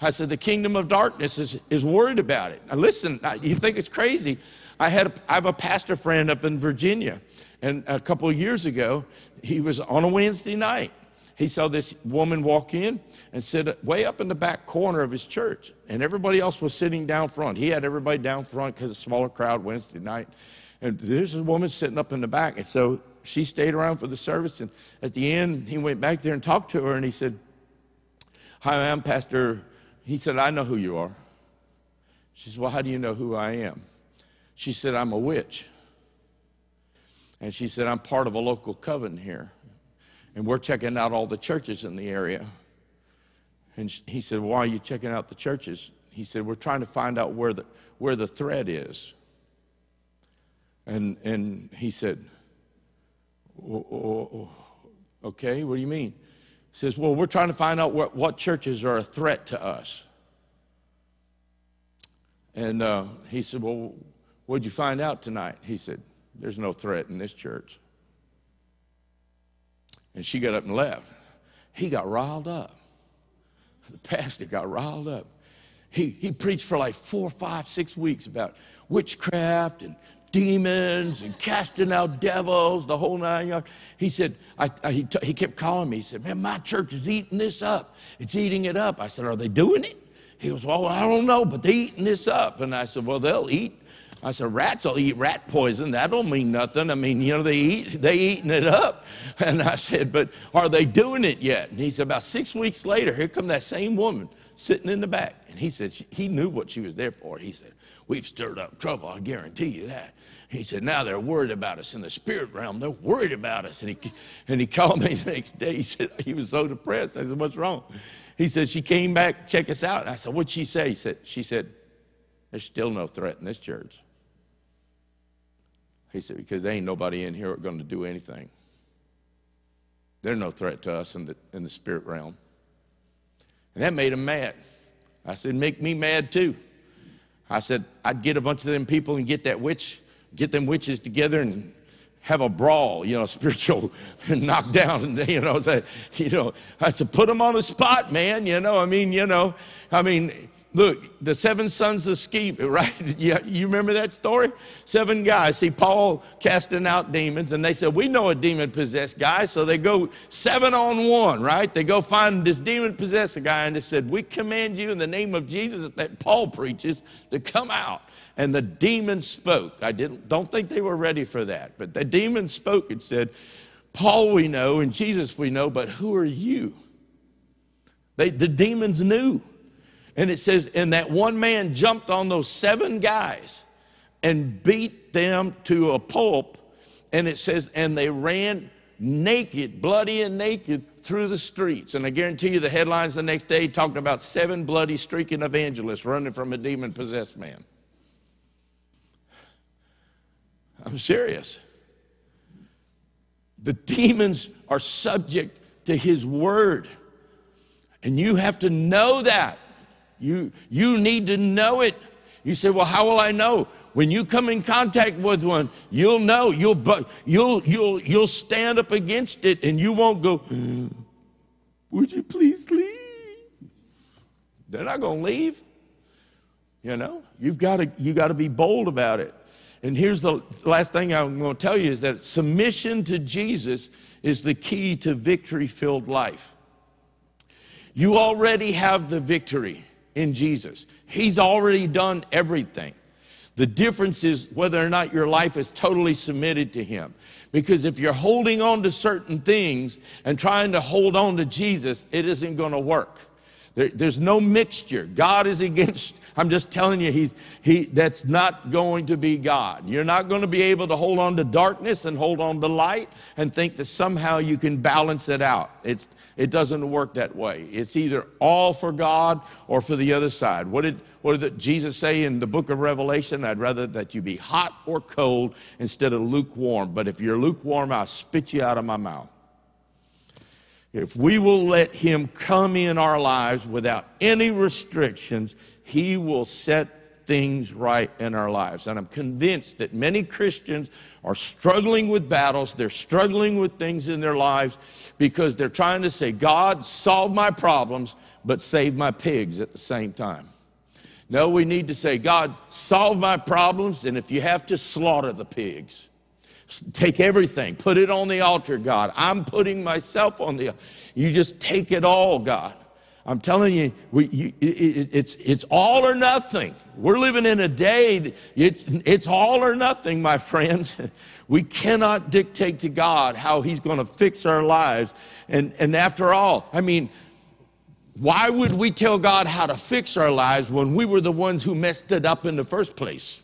Speaker 1: I said, the kingdom of darkness is, is worried about it. Now listen, you think it's crazy. I, had a, I have a pastor friend up in Virginia, and a couple of years ago, he was on a Wednesday night. He saw this woman walk in and sit way up in the back corner of his church, and everybody else was sitting down front. He had everybody down front because a smaller crowd Wednesday night. And there's a woman sitting up in the back. And so she stayed around for the service. And at the end, he went back there and talked to her, and he said, Hi, I'm Pastor. He said, I know who you are. She said, Well, how do you know who I am? She said, I'm a witch. And she said, I'm part of a local coven here. And we're checking out all the churches in the area. And he said, Why are you checking out the churches? He said, We're trying to find out where the, where the thread is. And, and he said, "O- o- o- Okay, what do you mean? He says, Well, we're trying to find out what, what churches are a threat to us. And uh, he said, Well, what'd you find out tonight? He said, There's no threat in this church. And she got up and left. He got riled up. The pastor got riled up. He, he preached for like four, five, six weeks about witchcraft and demons and casting out devils, the whole nine yards. He said, I, I, he, t- he kept calling me. He said, Man, my church is eating this up. It's eating it up. I said, Are they doing it? He goes, Well, I don't know, but they're eating this up. And I said, Well, they'll eat. I said, rats will eat rat poison. That don't mean nothing. I mean, you know, they eat, they eating it up. And I said, but are they doing it yet? And he said, about six weeks later, here come that same woman sitting in the back. And he said, he knew what she was there for. He said, we've stirred up trouble. I guarantee you that. He said, now they're worried about us in the spirit realm. They're worried about us. And he, and he called me the next day. He said, he was so depressed. I said, what's wrong? He said, she came back, check us out. And I said, what'd she say? He said, she said, there's still no threat in this church. He said, because there ain't nobody in here going to do anything. They're no threat to us in the, in the spirit realm. And that made him mad. I said, make me mad too. I said, I'd get a bunch of them people and get that witch, get them witches together and have a brawl, you know, spiritual knockdown, you know, you know, I said, put them on the spot, man. You know, I mean, you know, I mean, look, the seven sons of Sceva, right? Yeah, you remember that story? Seven guys. See Paul casting out demons, and they said, We know a demon possessed guy. So they go seven on one, right? They go find this demon possessed guy, and they said, We command you in the name of Jesus that Paul preaches to come out. And the demon spoke. I didn't, don't think they were ready for that, but the demon spoke and said, Paul we know and Jesus we know, but who are you? They, the demons knew. And it says, and that one man jumped on those seven guys and beat them to a pulp. And it says, and they ran naked, bloody and naked through the streets. And I guarantee you the headlines the next day talked about seven bloody streaking evangelists running from a demon possessed man. I'm serious. The demons are subject to his word. And you have to know that. You, you need to know it. You say, well, how will I know? When you come in contact with one, you'll know. You'll, you'll, you'll, you'll stand up against it and you won't go, mm, Would you please leave? They're not going to leave. You know, you've got to you got to be bold about it. And here's the last thing I'm going to tell you is that submission to Jesus is the key to victory-filled life. You already have the victory in Jesus. He's already done everything. The difference is whether or not your life is totally submitted to Him. Because if you're holding on to certain things and trying to hold on to Jesus, it isn't going to work. There- there's no mixture. God is against, I'm just telling you, he's, he, that's not going to be God. You're not going to be able to hold on to darkness and hold on to light and think that somehow you can balance it out. It's, it doesn't work that way. It's either all for God or for the other side. What did, what did Jesus say in the book of Revelation? I'd rather that you be hot or cold instead of lukewarm. But if you're lukewarm, I'll spit you out of my mouth. If we will let Him come in our lives without any restrictions, He will set things right in our lives. And I'm convinced that many Christians are struggling with battles, they're struggling with things in their lives because they're trying to say, God, solve my problems, but save my pigs at the same time. No, we need to say, God, solve my problems, and if you have to, slaughter the pigs. Take everything, put it on the altar, God. I'm putting myself on the. You just take it all, God. I'm telling you, we, you it, it- it's it's all or nothing. We're living in a day. It's it's all or nothing, my friends. We cannot dictate to God how He's going to fix our lives. And and after all, I mean, why would we tell God how to fix our lives when we were the ones who messed it up in the first place?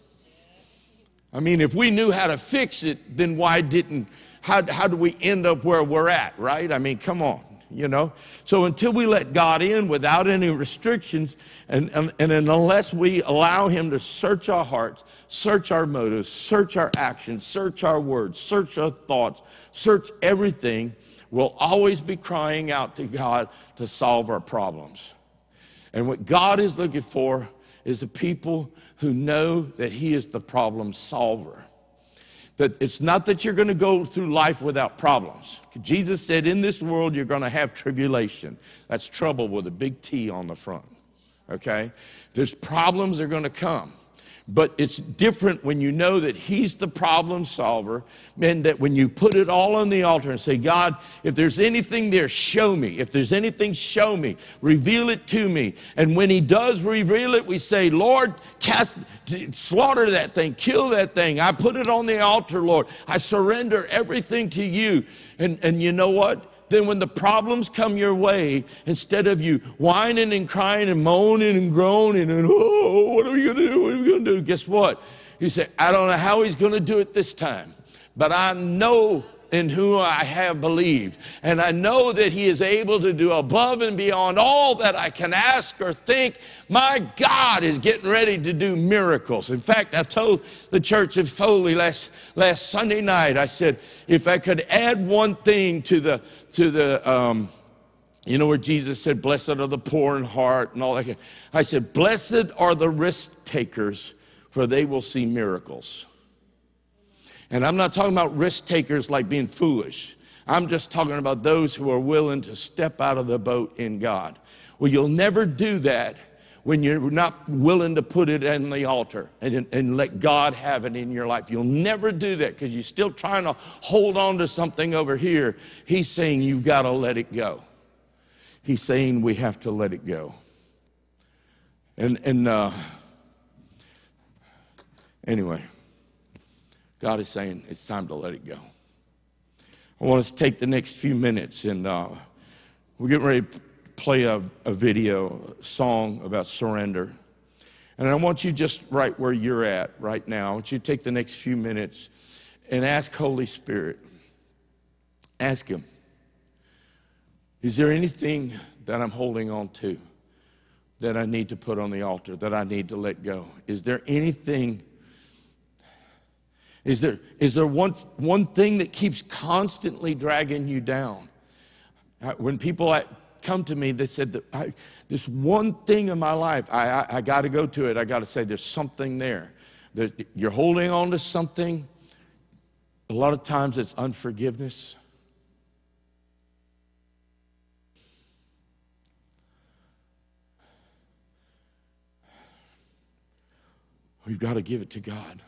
Speaker 1: I mean, if we knew how to fix it, then why didn't, how, how do we end up where we're at, right? I mean, come on, you know? So until we let God in without any restrictions, and, and, and unless we allow Him to search our hearts, search our motives, search our actions, search our words, search our thoughts, search everything, we'll always be crying out to God to solve our problems. And what God is looking for is a people who know that He is the problem solver. That it's not that you're going to go through life without problems. Jesus said, In this world, you're going to have tribulation. That's trouble with a big T on the front. Okay? There's problems that are going to come. But it's different when you know that He's the problem solver, and that when you put it all on the altar and say, God, if there's anything there, show me. If there's anything, show me. Reveal it to me. And when He does reveal it, we say, Lord, cast, slaughter that thing, kill that thing. I put it on the altar, Lord. I surrender everything to you. And, and you know what? Then when the problems come your way, instead of you whining and crying and moaning and groaning and, oh, what are we going to do? What are we going to do? Guess what? You say, I don't know how he's going to do it this time, but I know in whom I have believed. And I know that he is able to do above and beyond all that I can ask or think. My God is getting ready to do miracles. In fact, I told the church of Foley last, last Sunday night, I said, if I could add one thing to the, to the, um, you know where Jesus said, Blessed are the poor in heart and all that. I said, Blessed are the risk takers, for they will see miracles. And I'm not talking about risk takers like being foolish. I'm just talking about those who are willing to step out of the boat in God. Well, you'll never do that when you're not willing to put it on the altar and, and let God have it in your life. You'll never do that because you're still trying to hold on to something over here. He's saying you've got to let it go. He's saying we have to let it go. And, and uh, anyway, God is saying it's time to let it go. I want us to take the next few minutes and uh, we're getting ready to play a, a video, a song about surrender. And I want you just right where you're at right now. I want you to take the next few minutes and ask Holy Spirit. Ask Him, is there anything that I'm holding on to that I need to put on the altar, that I need to let go? Is there anything? Is there, is there one, one thing that keeps constantly dragging you down? When people come to me that said, that I, This one thing in my life, I, I, I got to go to it. I got to say, There's something there. that you're holding on to something. A lot of times it's unforgiveness. We've got to give it to God.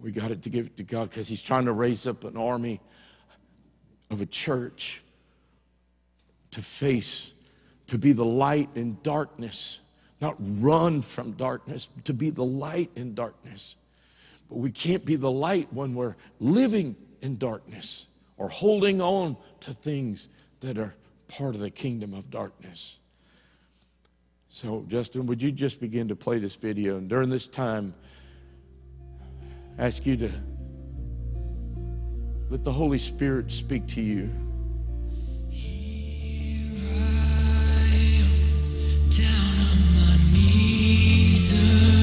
Speaker 1: We got to give it to God because He's trying to raise up an army of a church to face, to be the light in darkness, not run from darkness, to be the light in darkness. But we can't be the light when we're living in darkness or holding on to things that are part of the kingdom of darkness. So, Justin, would you just begin to play this video? And during this time, ask you to let the Holy Spirit speak to you.
Speaker 4: Knees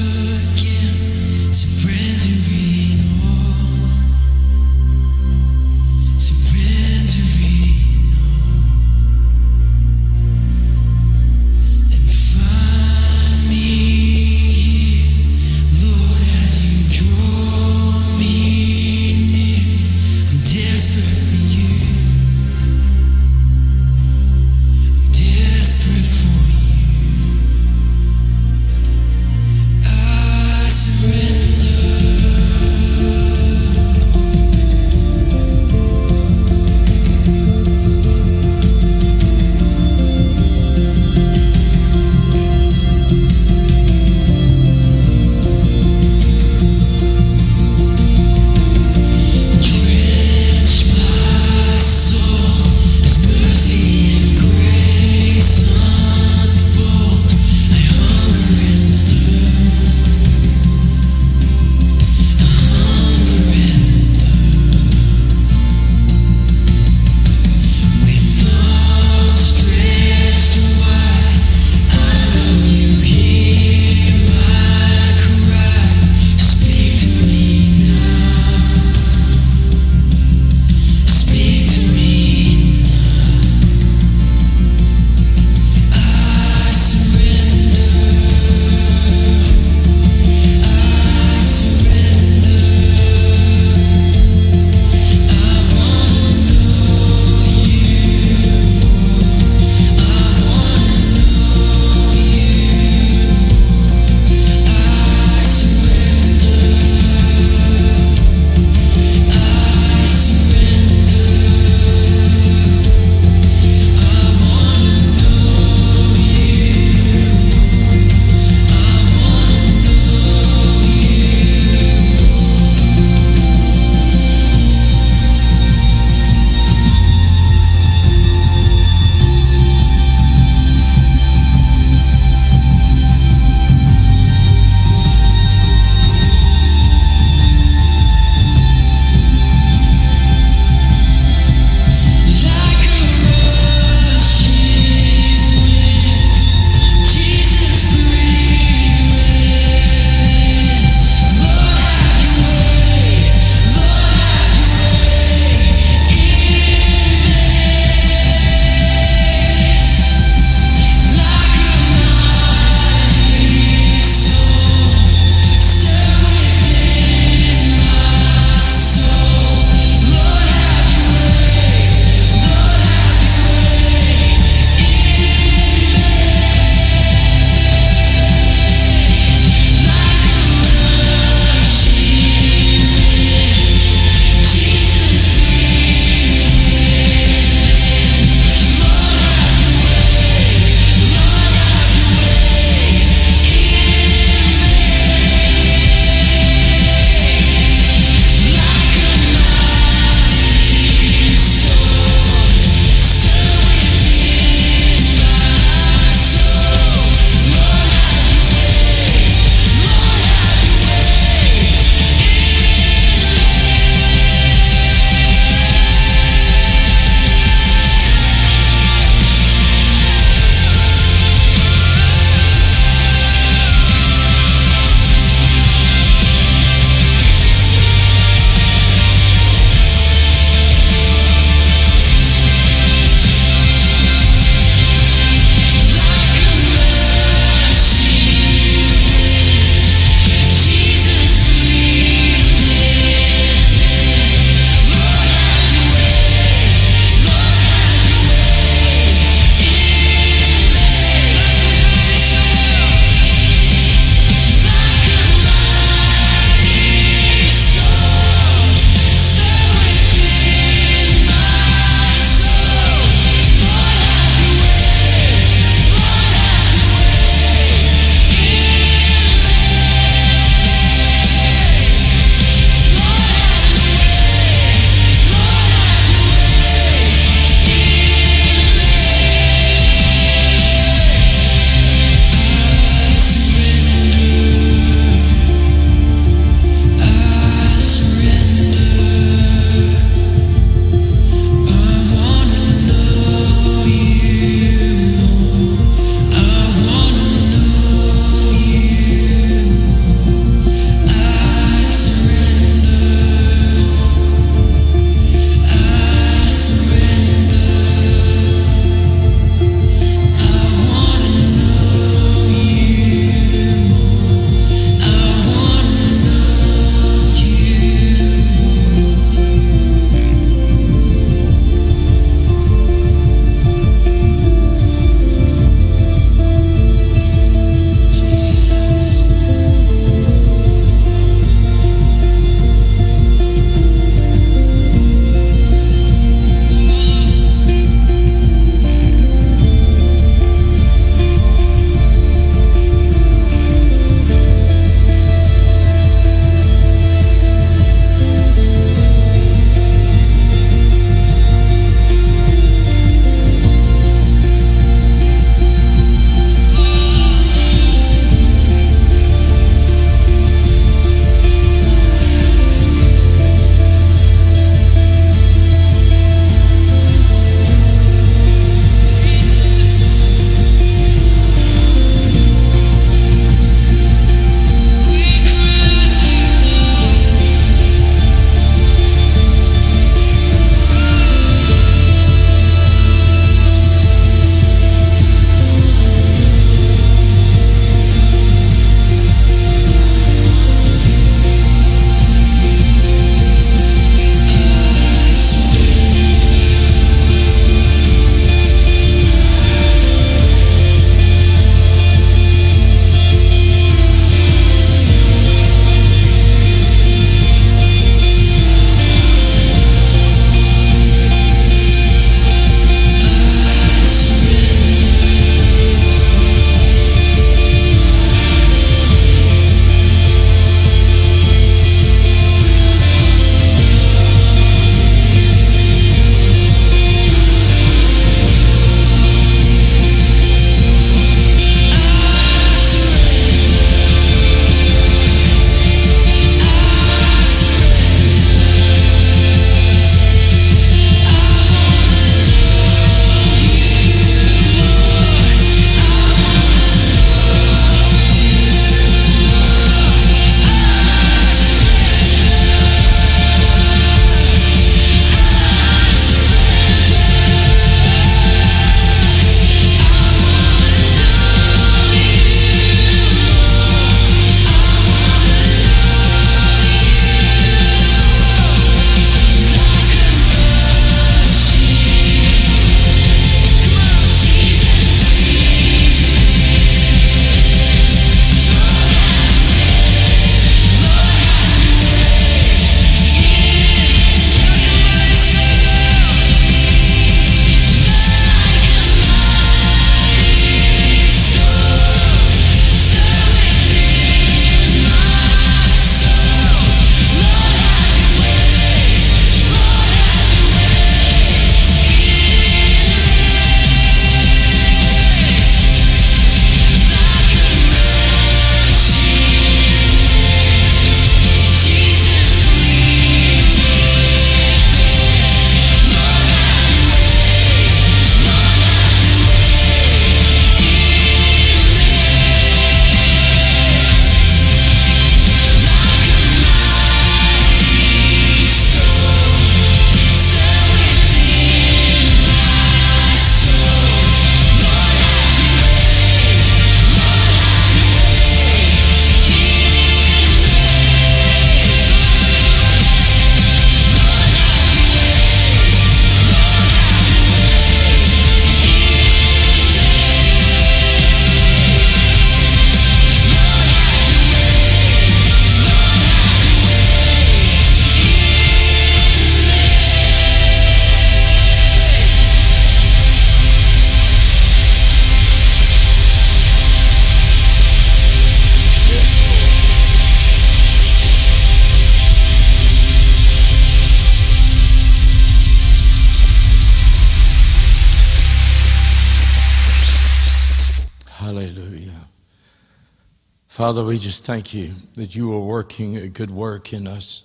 Speaker 1: Father, we just thank you that you are working a good work in us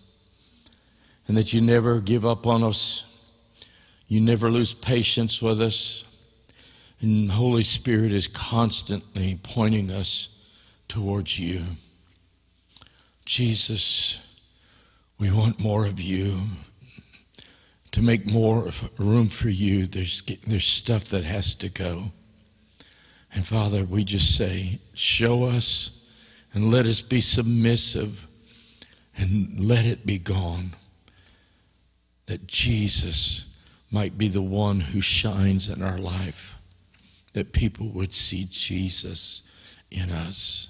Speaker 1: and that you never give up on us. You never lose patience with us. And Holy Spirit is constantly pointing us towards you. Jesus, we want more of you. To make more room for you, there's, there's stuff that has to go. And Father, we just say, show us and let us be submissive and let it be gone. That Jesus might be the one who shines in our life, that people would see Jesus in us.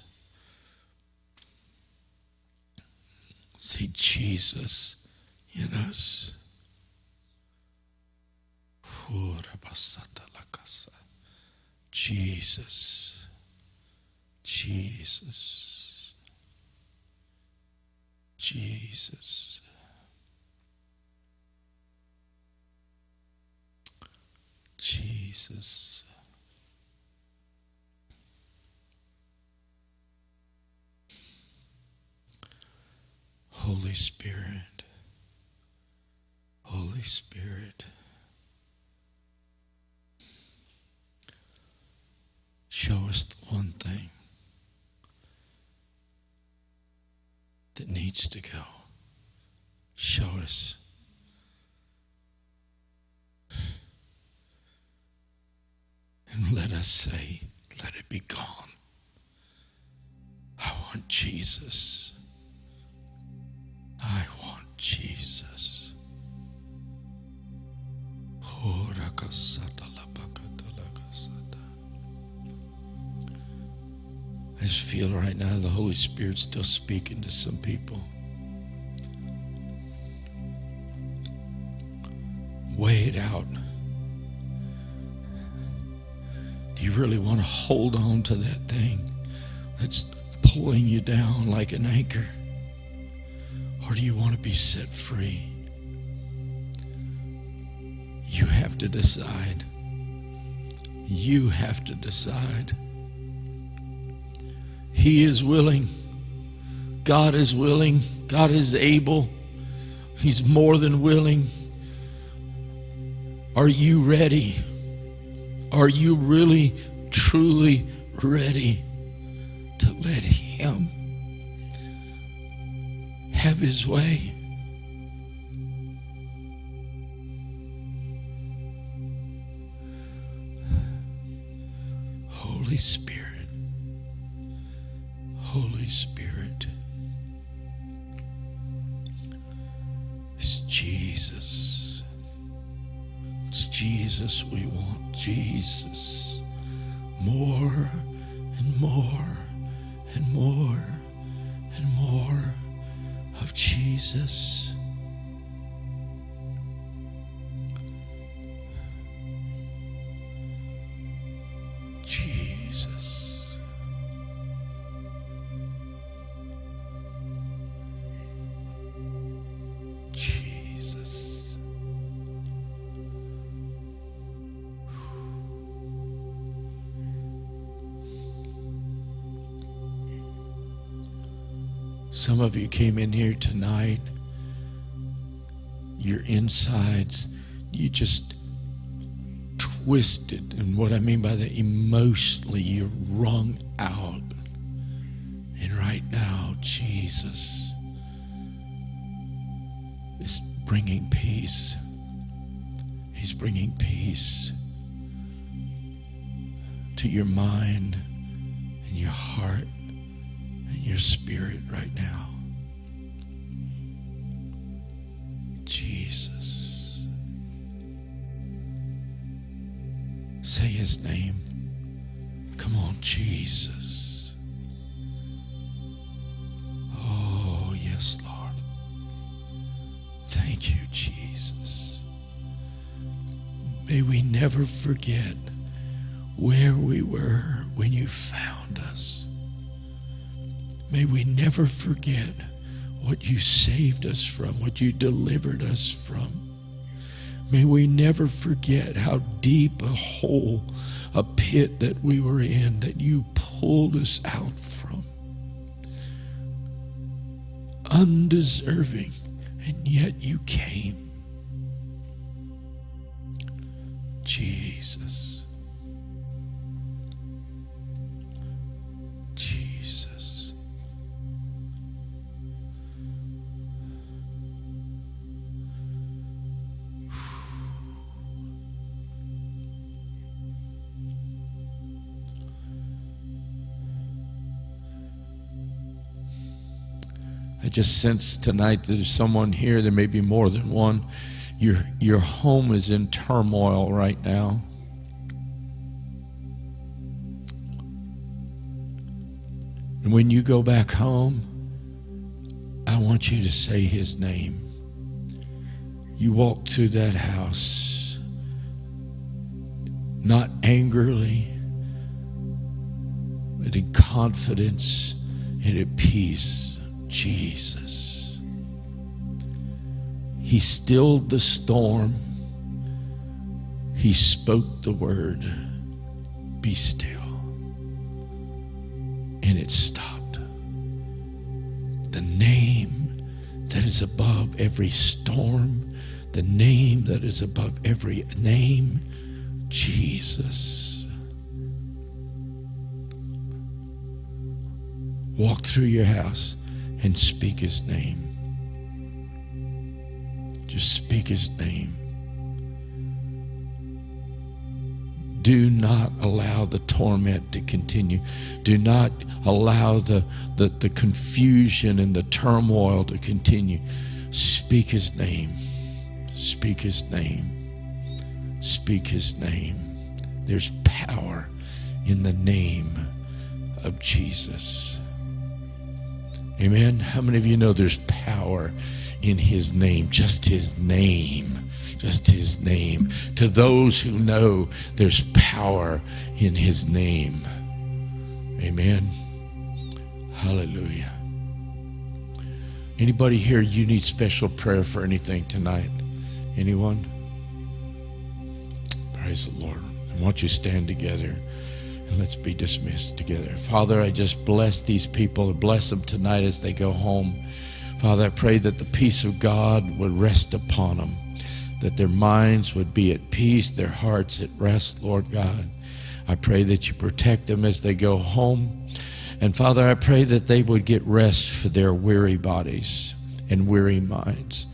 Speaker 1: See Jesus in us. Jesus, Jesus, Jesus. Jesus. Holy Spirit, Holy Spirit, show us the one thing that needs to go. Show us. And let us say, let it be gone. I want Jesus. I want Jesus. Oh, I just feel right now the Holy Spirit's still speaking to some people. Weigh it out. Do you really want to hold on to that thing that's pulling you down like an anchor? Or do you want to be set free? You have to decide. You have to decide. He is willing. God is willing. God is able. He's more than willing. Are you ready? Are you really, truly ready to let Him have His way? Holy Spirit, Holy Spirit, it's Jesus. It's Jesus we want. Jesus. More and more and more and more of Jesus. Some of you came in here tonight, your insides, you just twisted. And what I mean by that, emotionally, you're wrung out. And right now, Jesus is bringing peace. He's bringing peace to your mind and your heart and your spirit right now. Jesus. Say his name. Come on, Jesus. Oh, yes, Lord. Thank you, Jesus. May we never forget where we were when you found us. May we never forget what you saved us from, what you delivered us from. May we never forget how deep a hole a pit that we were in that you pulled us out from. Undeserving, and yet you came. Just sense tonight that there's someone here, there may be more than one. Your, your home is in turmoil right now. And when you go back home, I want you to say his name. You walk through that house, not angrily, but in confidence and at peace. Jesus. He stilled the storm. He spoke the word, Be still. And it stopped. The name that is above every storm, the name that is above every name, Jesus. Walk through your house and speak his name. Just speak his name. Do not allow the torment to continue. Do not allow the, the, the confusion and the turmoil to continue. Speak his name. Speak his name. Speak his name. There's power in the name of Jesus. Amen. How many of you know there's power in his name? Just his name. Just his name. To those who know there's power in his name. Amen. Hallelujah. Anybody here you need special prayer for anything tonight? Anyone? Praise the Lord. I want you to stand together. Let's be dismissed together. Father, I just bless these people. Bless them tonight as they go home. Father, I pray that the peace of God would rest upon them, that their minds would be at peace, their hearts at rest, Lord God. I pray that you protect them as they go home. And Father, I pray that they would get rest for their weary bodies and weary minds.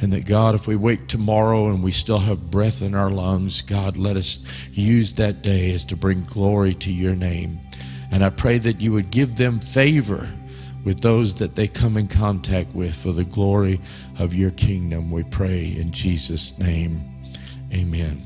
Speaker 1: And that God, if we wake tomorrow and we still have breath in our lungs, God, let us use that day as to bring glory to your name. And I pray that you would give them favor with those that they come in contact with for the glory of your kingdom. We pray in Jesus' name. Amen.